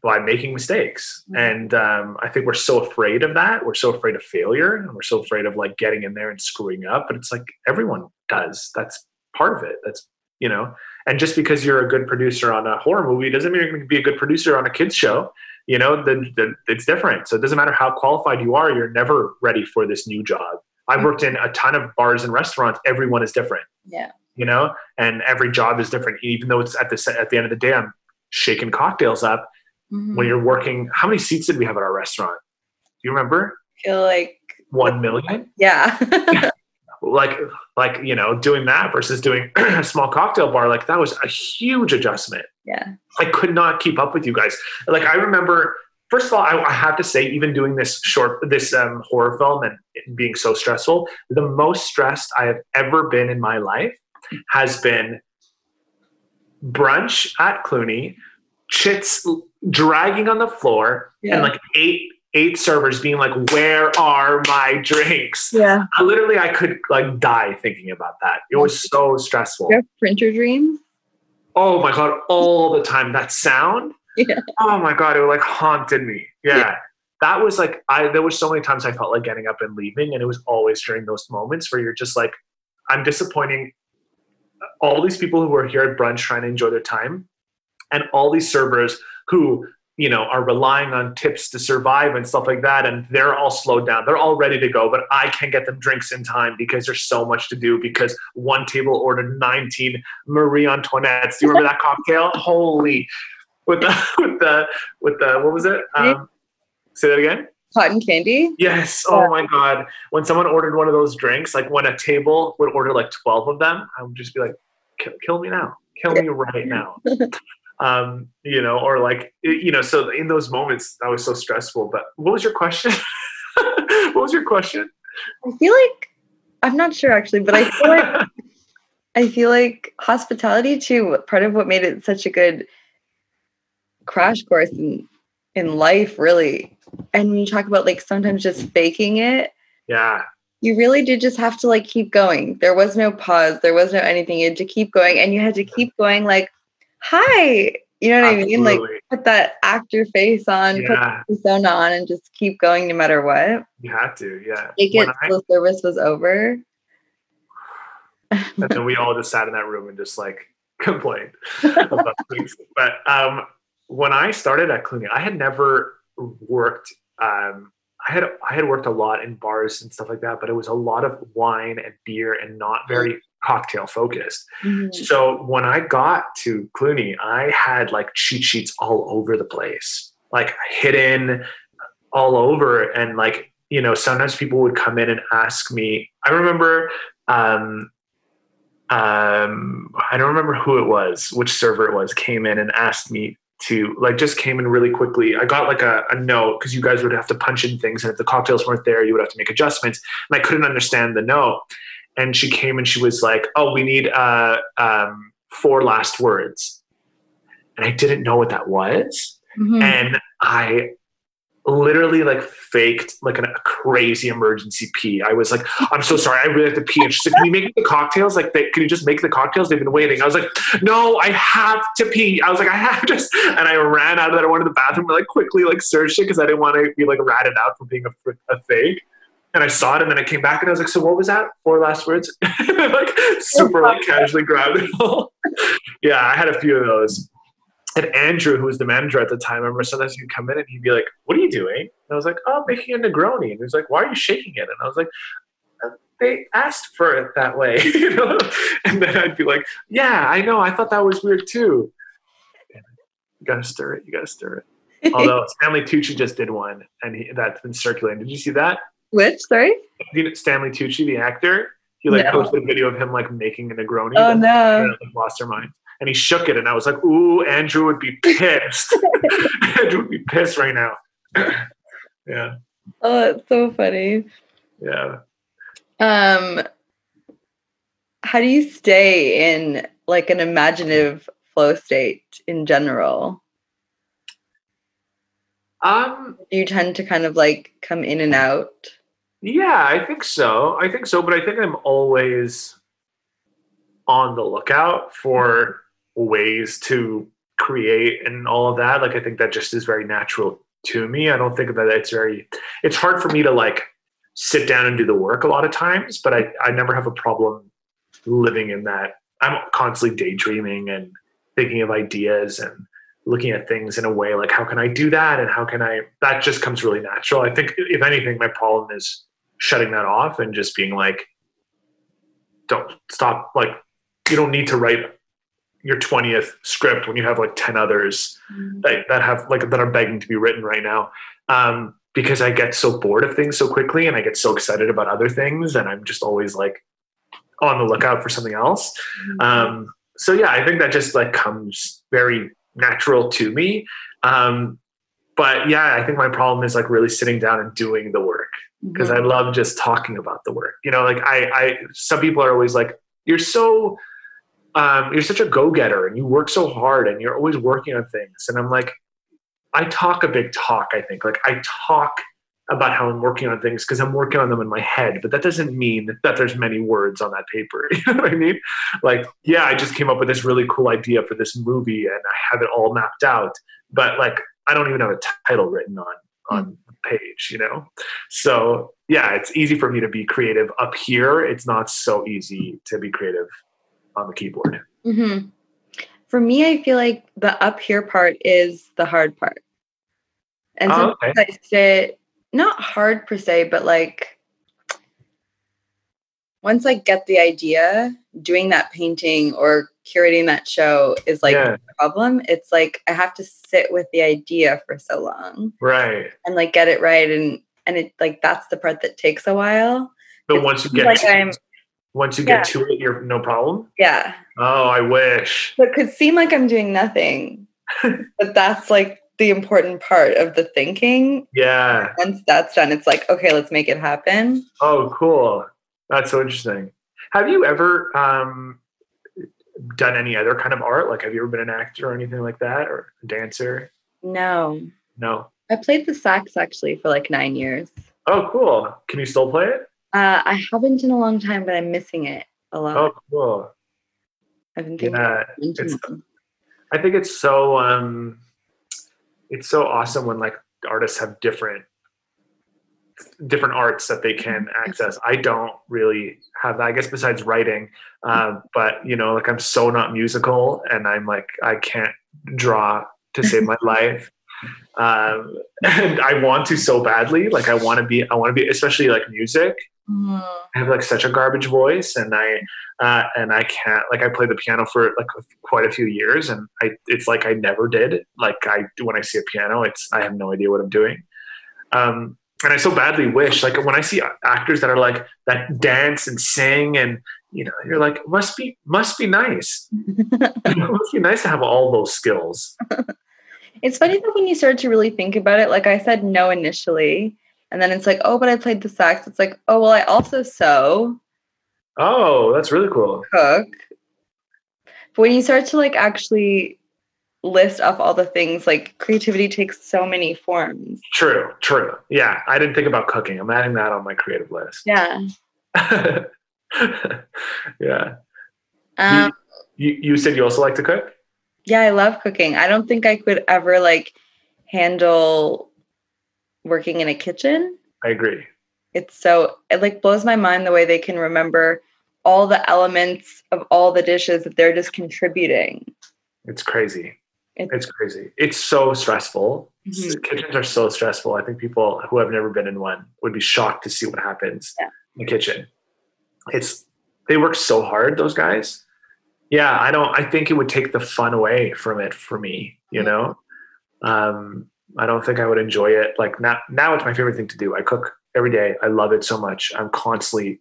by making mistakes. Mm-hmm. And um, I think we're so afraid of that. We're so afraid of failure, and we're so afraid of like getting in there and screwing up. But it's like everyone does. That's part of it. That's you know. And just because you're a good producer on a horror movie doesn't mean you're going to be a good producer on a kids show you know the, the, it's different so it doesn't matter how qualified you are you're never ready for this new job i've worked in a ton of bars and restaurants everyone is different yeah you know and every job is different even though it's at the at the end of the day i'm shaking cocktails up mm-hmm. when you're working. How many seats did we have at our restaurant? Do you remember? I feel like one million. Yeah. like like you know doing that versus doing a small cocktail bar like that was a huge adjustment. Yeah. I could not keep up with you guys. Like i remember first of all i, I have to say even doing this short this um, horror film and being so stressful the most stressed i have ever been in my life has been brunch at cluny chits dragging on the floor yeah. and like eight eight servers being like, "Where are my drinks?" Yeah, I, literally, I could like die thinking about that. It was so stressful. You have printer dreams. Oh my god, all the time. That sound. Yeah. Oh my god, it like haunted me. Yeah. yeah. That was like I. There was so many times I felt like getting up and leaving, and it was always during those moments where you're just like, I'm disappointing all these people who are here at brunch trying to enjoy their time, and all these servers who you know are relying on tips to survive and stuff like that and they're all slowed down. They're all ready to go but i can't get them drinks in time because there's so much to do because one table ordered 19 marie antoinettes. Do you remember that cocktail? Holy. With the with the with the what was it? Um, say that again? Cotton candy? Yes. Oh my god. When someone ordered one of those drinks like when a table would order like 12 of them i would just be like kill me now. Kill me right now um, you know, or like, you know, so in those moments that was so stressful. But what was your question? what was your question? I feel like I'm not sure actually, but I feel like I feel like hospitality too. Part of what made it such a good crash course in in life, really. And when you talk about like sometimes just faking it, yeah, you really did just have to like keep going. There was no pause. There was no anything. You had to keep going, and you had to keep going like hi. You know what Absolutely. I mean? Like put that actor face on, yeah. put the persona on, and just keep going no matter what. You have to, yeah. Take it till the service was over. and then we all just sat in that room and just like complained about things. But um, when I started at Cluny, I had never worked. Um, I had I had worked a lot in bars and stuff like that, but it was a lot of wine and beer and not very cocktail focused. Mm-hmm. So when I got to Cluny, I had like cheat sheets all over the place, like hidden all over. And like, you know, sometimes people would come in and ask me, I remember, um, um, I don't remember who it was, which server it was, came in and asked me to like just came in really quickly. I got like a, a note because you guys would have to punch in things, and if the cocktails weren't there, you would have to make adjustments. And I couldn't understand the note and she came and she was like, "Oh, we need uh, um, four last words," and I didn't know what that was, mm-hmm. and I literally like faked like an, a crazy emergency pee. I was like, "I'm so sorry, I really have to pee." And she's like, "Can you make the cocktails? Like, they, can you just make the cocktails? They've been waiting." I was like, "No, I have to pee." I was like, "I have to," and I ran out of that. I went to the bathroom and like quickly like searched it because I didn't want to be like ratted out for being a, a fake and I saw it, and then I came back, and I was like, "So what was that? Four last words?" like super like casually grabbed it all. yeah, I had a few of those. And Andrew, who was the manager at the time, I remember sometimes he'd come in and he'd be like, "What are you doing?" And I was like, "Oh, I'm making a Negroni." And he was like, "Why are you shaking it?" And I was like, uh, "They asked for it that way," you know. And then I'd be like, "Yeah, I know. I thought that was weird too." You gotta stir it. You gotta stir it. Although Stanley Tucci just did one, and he, that's been circulating. Did you see that? Which? Sorry. Stanley Tucci, the actor. He like no. posted a video of him like making a Negroni. Oh no! like, lost her mind, and he shook it, and I was like, "Ooh, Andrew would be pissed. Andrew would be pissed right now." yeah. Oh, it's so funny. Yeah. Um, how do you stay in like an imaginative flow state in general? Um, do you tend to kind of like come in and out? Yeah, I think so. I think so, but I think I'm always on the lookout for ways to create and all of that. Like I think that just is very natural to me. I don't think that it's very it's hard for me to like sit down and do the work a lot of times, but I, I never have a problem living in that. I'm constantly daydreaming and thinking of ideas and looking at things in a way like how can I do that and how can I that just comes really natural. I think if anything my problem is shutting that off and just being like don't stop like you don't need to write your 20th script when you have like 10 others mm-hmm. that, that have like that are begging to be written right now um, because i get so bored of things so quickly and i get so excited about other things and i'm just always like on the lookout for something else mm-hmm. um, so yeah i think that just like comes very natural to me um, but yeah i think my problem is like really sitting down and doing the work because mm-hmm. i love just talking about the work. You know like i i some people are always like you're so um, you're such a go-getter and you work so hard and you're always working on things. And i'm like i talk a big talk i think. Like i talk about how i'm working on things because i'm working on them in my head but that doesn't mean that there's many words on that paper you know what i mean? Like yeah i just came up with this really cool idea for this movie and i have it all mapped out but like i don't even have a title written on on the page you know so yeah it's easy for me to be creative up here it's not so easy to be creative on the keyboard. Mm-hmm. For me, I feel like the up here part is the hard part. And oh, sometimes okay. I sit, not hard per se, but like once I get the idea, doing that painting or curating that show is like yeah. a problem. It's like I have to sit with the idea for so long. Right. And like get it right. And and it like that's the part that takes a while. But it's once you get like to, I'm once you get yeah. to it, you're no problem. Yeah. Oh, I wish. It could seem like I'm doing nothing, but that's like the important part of the thinking. Yeah. Once that's done, it's like, okay, let's make it happen. Oh, cool. That's so interesting. Have you ever um, done any other kind of art? Like, have you ever been an actor or anything like that, or a dancer? No. No. I played the sax actually for like nine years. Oh, cool. Can you still play it? Uh, I haven't in a long time, but I'm missing it a lot. Oh, cool. I've been thinking. Yeah, it's, I think it's so um, it's so awesome when like artists have different different arts that they can mm-hmm. access. I don't really have that. I guess besides writing, um, but you know, like I'm so not musical, and I'm like I can't draw to save my life. Um, and I want to so badly. Like I want to be. I want to be, especially like music. Mm. I have like such a garbage voice, and I uh, and I can't like I played the piano for like quite a few years, and I it's like I never did. Like I when I see a piano, it's I have no idea what I'm doing. Um, and I so badly wish like when I see actors that are like that dance and sing and you know you're like must be must be nice. you know, must be nice to have all those skills. It's funny that when you start to really think about it, like I said no initially, and then it's like, oh, but I played the sax. It's like, oh, well, I also sew. Oh, that's really cool. Cook. But when you start to like actually list off all the things, like creativity takes so many forms. True, true. Yeah, I didn't think about cooking. I'm adding that on my creative list. Yeah. yeah. Um, you, you, you said you also like to cook? Yeah, I love cooking. I don't think I could ever like handle working in a kitchen. I agree. It's so it like blows my mind the way they can remember all the elements of all the dishes that they're just contributing. It's crazy. It's, it's crazy. It's so stressful. Mm-hmm. Kitchens are so stressful. I think people who have never been in one would be shocked to see what happens yeah. in the kitchen. It's they work so hard, those guys. Yeah, I don't I think it would take the fun away from it for me, you mm-hmm. know? Um I don't think I would enjoy it. Like now, now it's my favorite thing to do. I cook every day. I love it so much. I'm constantly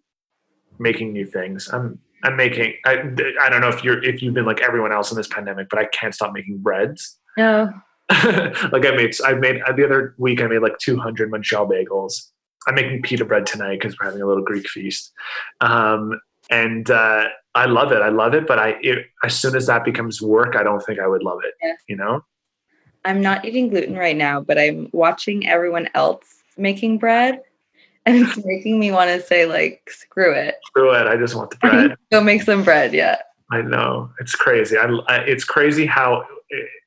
making new things. I'm I'm making. I, I don't know if you're if you've been like everyone else in this pandemic, but I can't stop making breads. No. like I made. I made the other week. I made like 200 Montreal bagels. I'm making pita bread tonight because we're having a little Greek feast. Um, and uh, I love it. I love it. But I, it, as soon as that becomes work, I don't think I would love it. Yeah. You know. I'm not eating gluten right now, but I'm watching everyone else making bread. And it's making me want to say, like, screw it. Screw it. I just want the bread. Go make some bread. Yeah. I know. It's crazy. I, I it's crazy how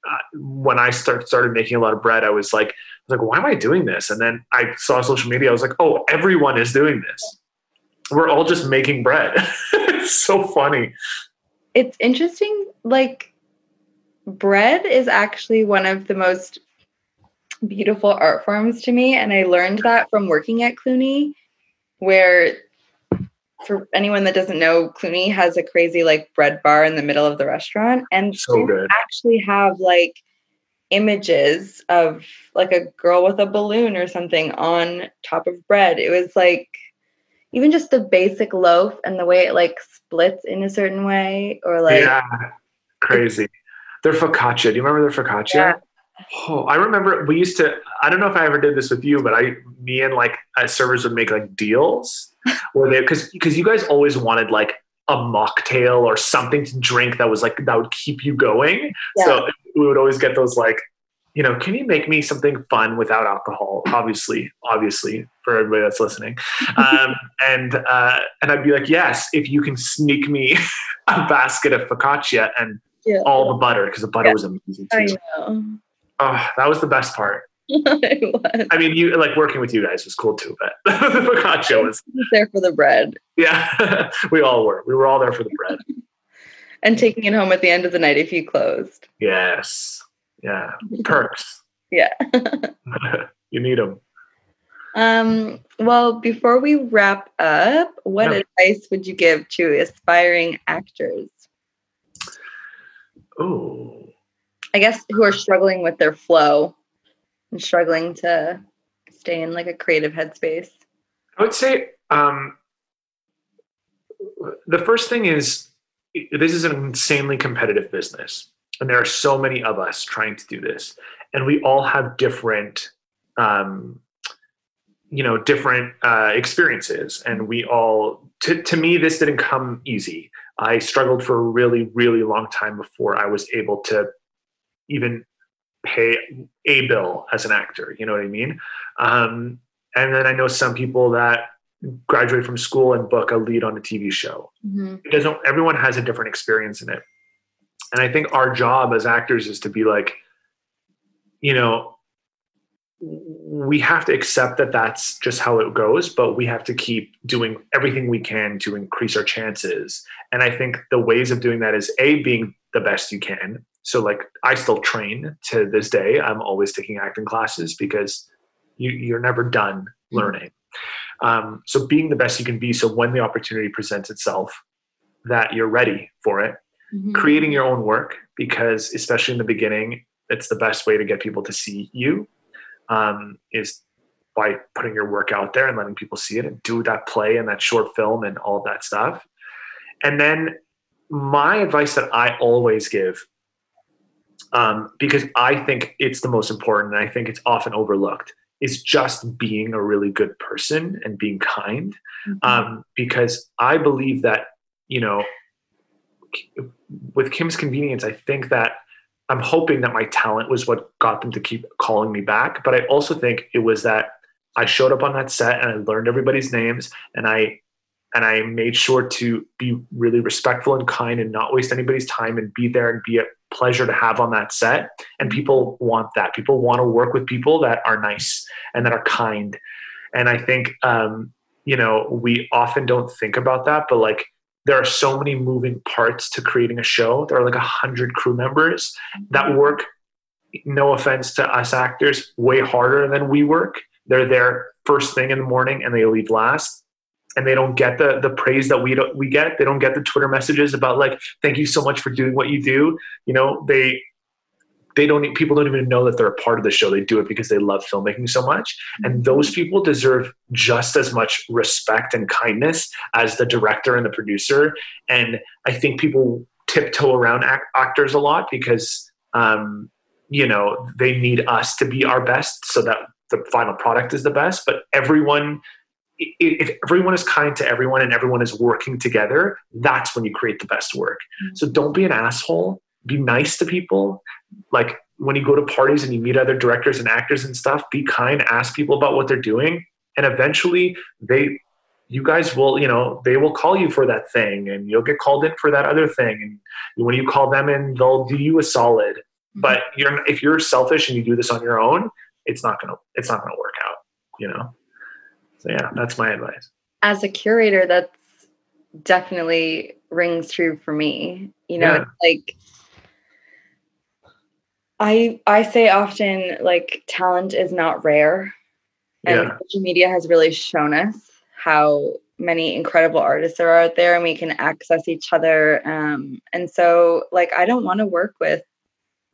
uh, when I start, started making a lot of bread, I was like, I was like, why am I doing this? And then I saw social media. I was like, oh, everyone is doing this. We're all just making bread. it's so funny. It's interesting. Like, bread is actually one of the most beautiful art forms to me. And I learned that from working at Cluny, where for anyone that doesn't know, Cluny has a crazy like bread bar in the middle of the restaurant, and So actually have like images of like a girl with a balloon or something on top of bread. It was like even just the basic loaf and the way it like splits in a certain way, or like yeah, crazy. Their focaccia. Do you remember their focaccia? Yeah. Oh, I remember we used to. I don't know if I ever did this with you, but I, me and like uh, servers would make like deals where they because because you guys always wanted like a mocktail or something to drink that was like that would keep you going. So we would always get those like, you know, can you make me something fun without alcohol? Obviously, obviously for everybody that's listening. Um, and uh, and I'd be like, yes, if you can sneak me a basket of focaccia and Yeah. all the butter because the butter Yeah. was amazing I too. know. Oh, that was the best part. I mean, you like working with you guys was cool too, but the focaccia was there for the bread yeah. we all were. We were all there for the bread. and taking it home at the end of the night if you closed. Yes. Yeah. Perks. Yeah. you need them. Um, well, before we wrap up, what Yeah. advice would you give to aspiring actors? Ooh. I guess who are struggling with their flow and struggling to stay in like a creative headspace. I would say um, the first thing is this is an insanely competitive business, and there are so many of us trying to do this, and we all have different, um, you know, different uh, experiences, and we all. To, to me, this didn't come easy. I struggled for a really, really long time before I was able to even pay a bill as an actor. You know what I mean? Um, and then I know some people that graduate from school and book a lead on a TV show. It doesn't. Everyone has a different experience in it, and I think our job as actors is to be like, you know, we have to accept that that's just how it goes, but we have to keep doing everything we can to increase our chances. And I think the ways of doing that is a being the best you can. So like I still train to this day. I'm always taking acting classes because you, you're never done learning. Um, so being the best you can be. So when the opportunity presents itself, that you're ready for it. Creating your own work because especially in the beginning, it's the best way to get people to see you um, is by putting your work out there and letting people see it and do that play and that short film and all of that stuff. And then my advice that I always give, um, because I think it's the most important and I think it's often overlooked, is just being a really good person and being kind. Um, because I believe that, you know, with Kim's Convenience, I think that I'm hoping that my talent was what got them to keep calling me back. But I also think it was that I showed up on that set and I learned everybody's names and I and I made sure to be really respectful and kind and not waste anybody's time and be there and be a pleasure to have on that set. And people want that. People want to work with people that are nice and that are kind. And I think um, you know, we often don't think about that, but like there are so many moving parts to creating a show. There are like a hundred crew members that work, no offense to us actors, way harder than we work. They're there first thing in the morning and they leave last. And they don't get the the praise that we don't, we get. They don't get the Twitter messages about like, "Thank you so much for doing what you do." You know, they they don't people don't even know that they're a part of the show. They do it because they love filmmaking so much, and those people deserve just as much respect and kindness as the director and the producer. And I think people tiptoe around act- actors a lot because um, you know they need us to be our best so that the final product is the best. But everyone. If everyone is kind to everyone and everyone is working together, that's when you create the best work. Mm-hmm. So don't be an asshole. Be nice to people. Like when you go to parties and you meet other directors and actors and stuff, be kind, ask people about what they're doing, and eventually they you guys will, you know, they will call you for that thing and you'll get called in for that other thing. And when you call them in, they'll do you a solid. Mm-hmm. But you're if you're selfish and you do this on your own, it's not gonna it's not gonna work out, you know. So yeah, that's my advice. As a curator, that's definitely rings true for me. You know, Yeah. it's like I I say often like talent is not rare. And Yeah. social media has really shown us how many incredible artists are out there and we can access each other. Um, and so, like, I don't want to work with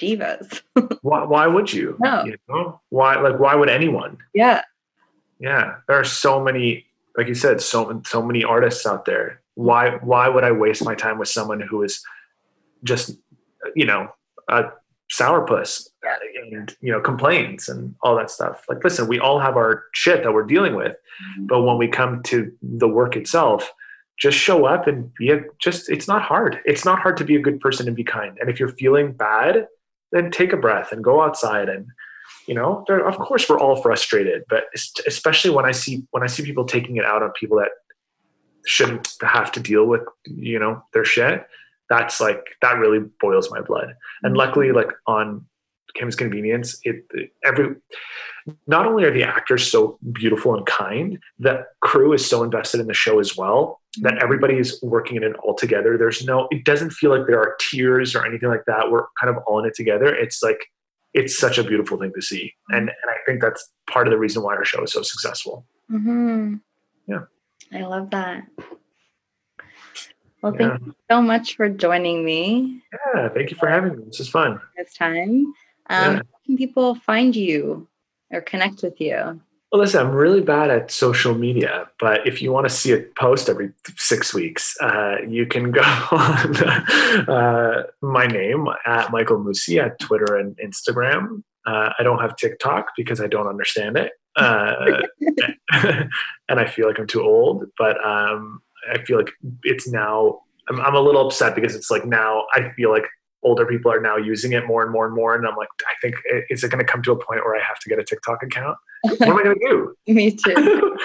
divas. why, why would you? No. You know? Why, like, why would anyone? Yeah. Yeah. There are so many, like you said, so, so many artists out there. Why, why would I waste my time with someone who is just, you know, a sourpuss and you know complaints and all that stuff like listen we all have our shit that we're dealing with mm-hmm. but when we come to the work itself just show up and be a just it's not hard it's not hard to be a good person and be kind and if you're feeling bad then take a breath and go outside and you know of course we're all frustrated but especially when i see when i see people taking it out on people that shouldn't have to deal with you know their shit that's like that really boils my blood and luckily like on Kim's Convenience, it every not only are the actors so beautiful and kind, the crew is so invested in the show as well that mm-hmm. everybody is working in it all together. There's no, it doesn't feel like there are tiers or anything like that. We're kind of all in it together. It's like it's such a beautiful thing to see, mm-hmm. and and I think that's part of the reason why our show is so successful. Mm-hmm. Yeah, I love that. Well, thank yeah. you so much for joining me. Yeah, thank you for having me. This is fun. This time. Um, yeah. How can people find you or connect with you? Well, listen, I'm really bad at social media, but if you want to see a post every six weeks, uh, you can go on uh, my name at Michael Musi at Twitter and Instagram. Uh, I don't have TikTok because I don't understand it. Uh, and I feel like I'm too old, but um, I feel like it's now, I'm, I'm a little upset because it's like now I feel like older people are now using it more and more and more. And I'm like, I think is it going to come to a point where I have to get a TikTok account? What am I going to do? Me too.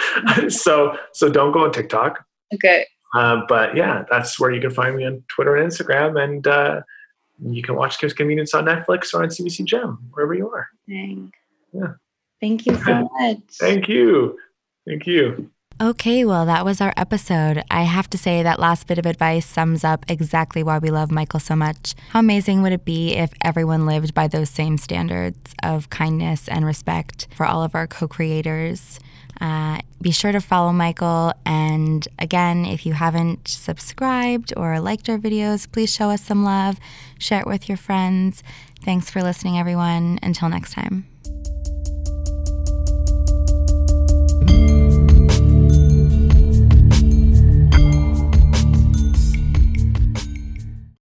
so so don't go on TikTok. Okay. Uh, but yeah, that's where you can find me on Twitter and Instagram, and uh, you can watch Kim's Convenience on Netflix or on CBC Gem, wherever you are. Dang. Yeah. Thank you so much. Thank you. Thank you. Okay, well, that was our episode. I have to say that last bit of advice sums up exactly why we love Michael so much. How amazing would it be if everyone lived by those same standards of kindness and respect for all of our co creators? Uh, be sure to follow Michael. And again, if you haven't subscribed or liked our videos, please show us some love, share it with your friends. Thanks for listening, everyone. Until next time.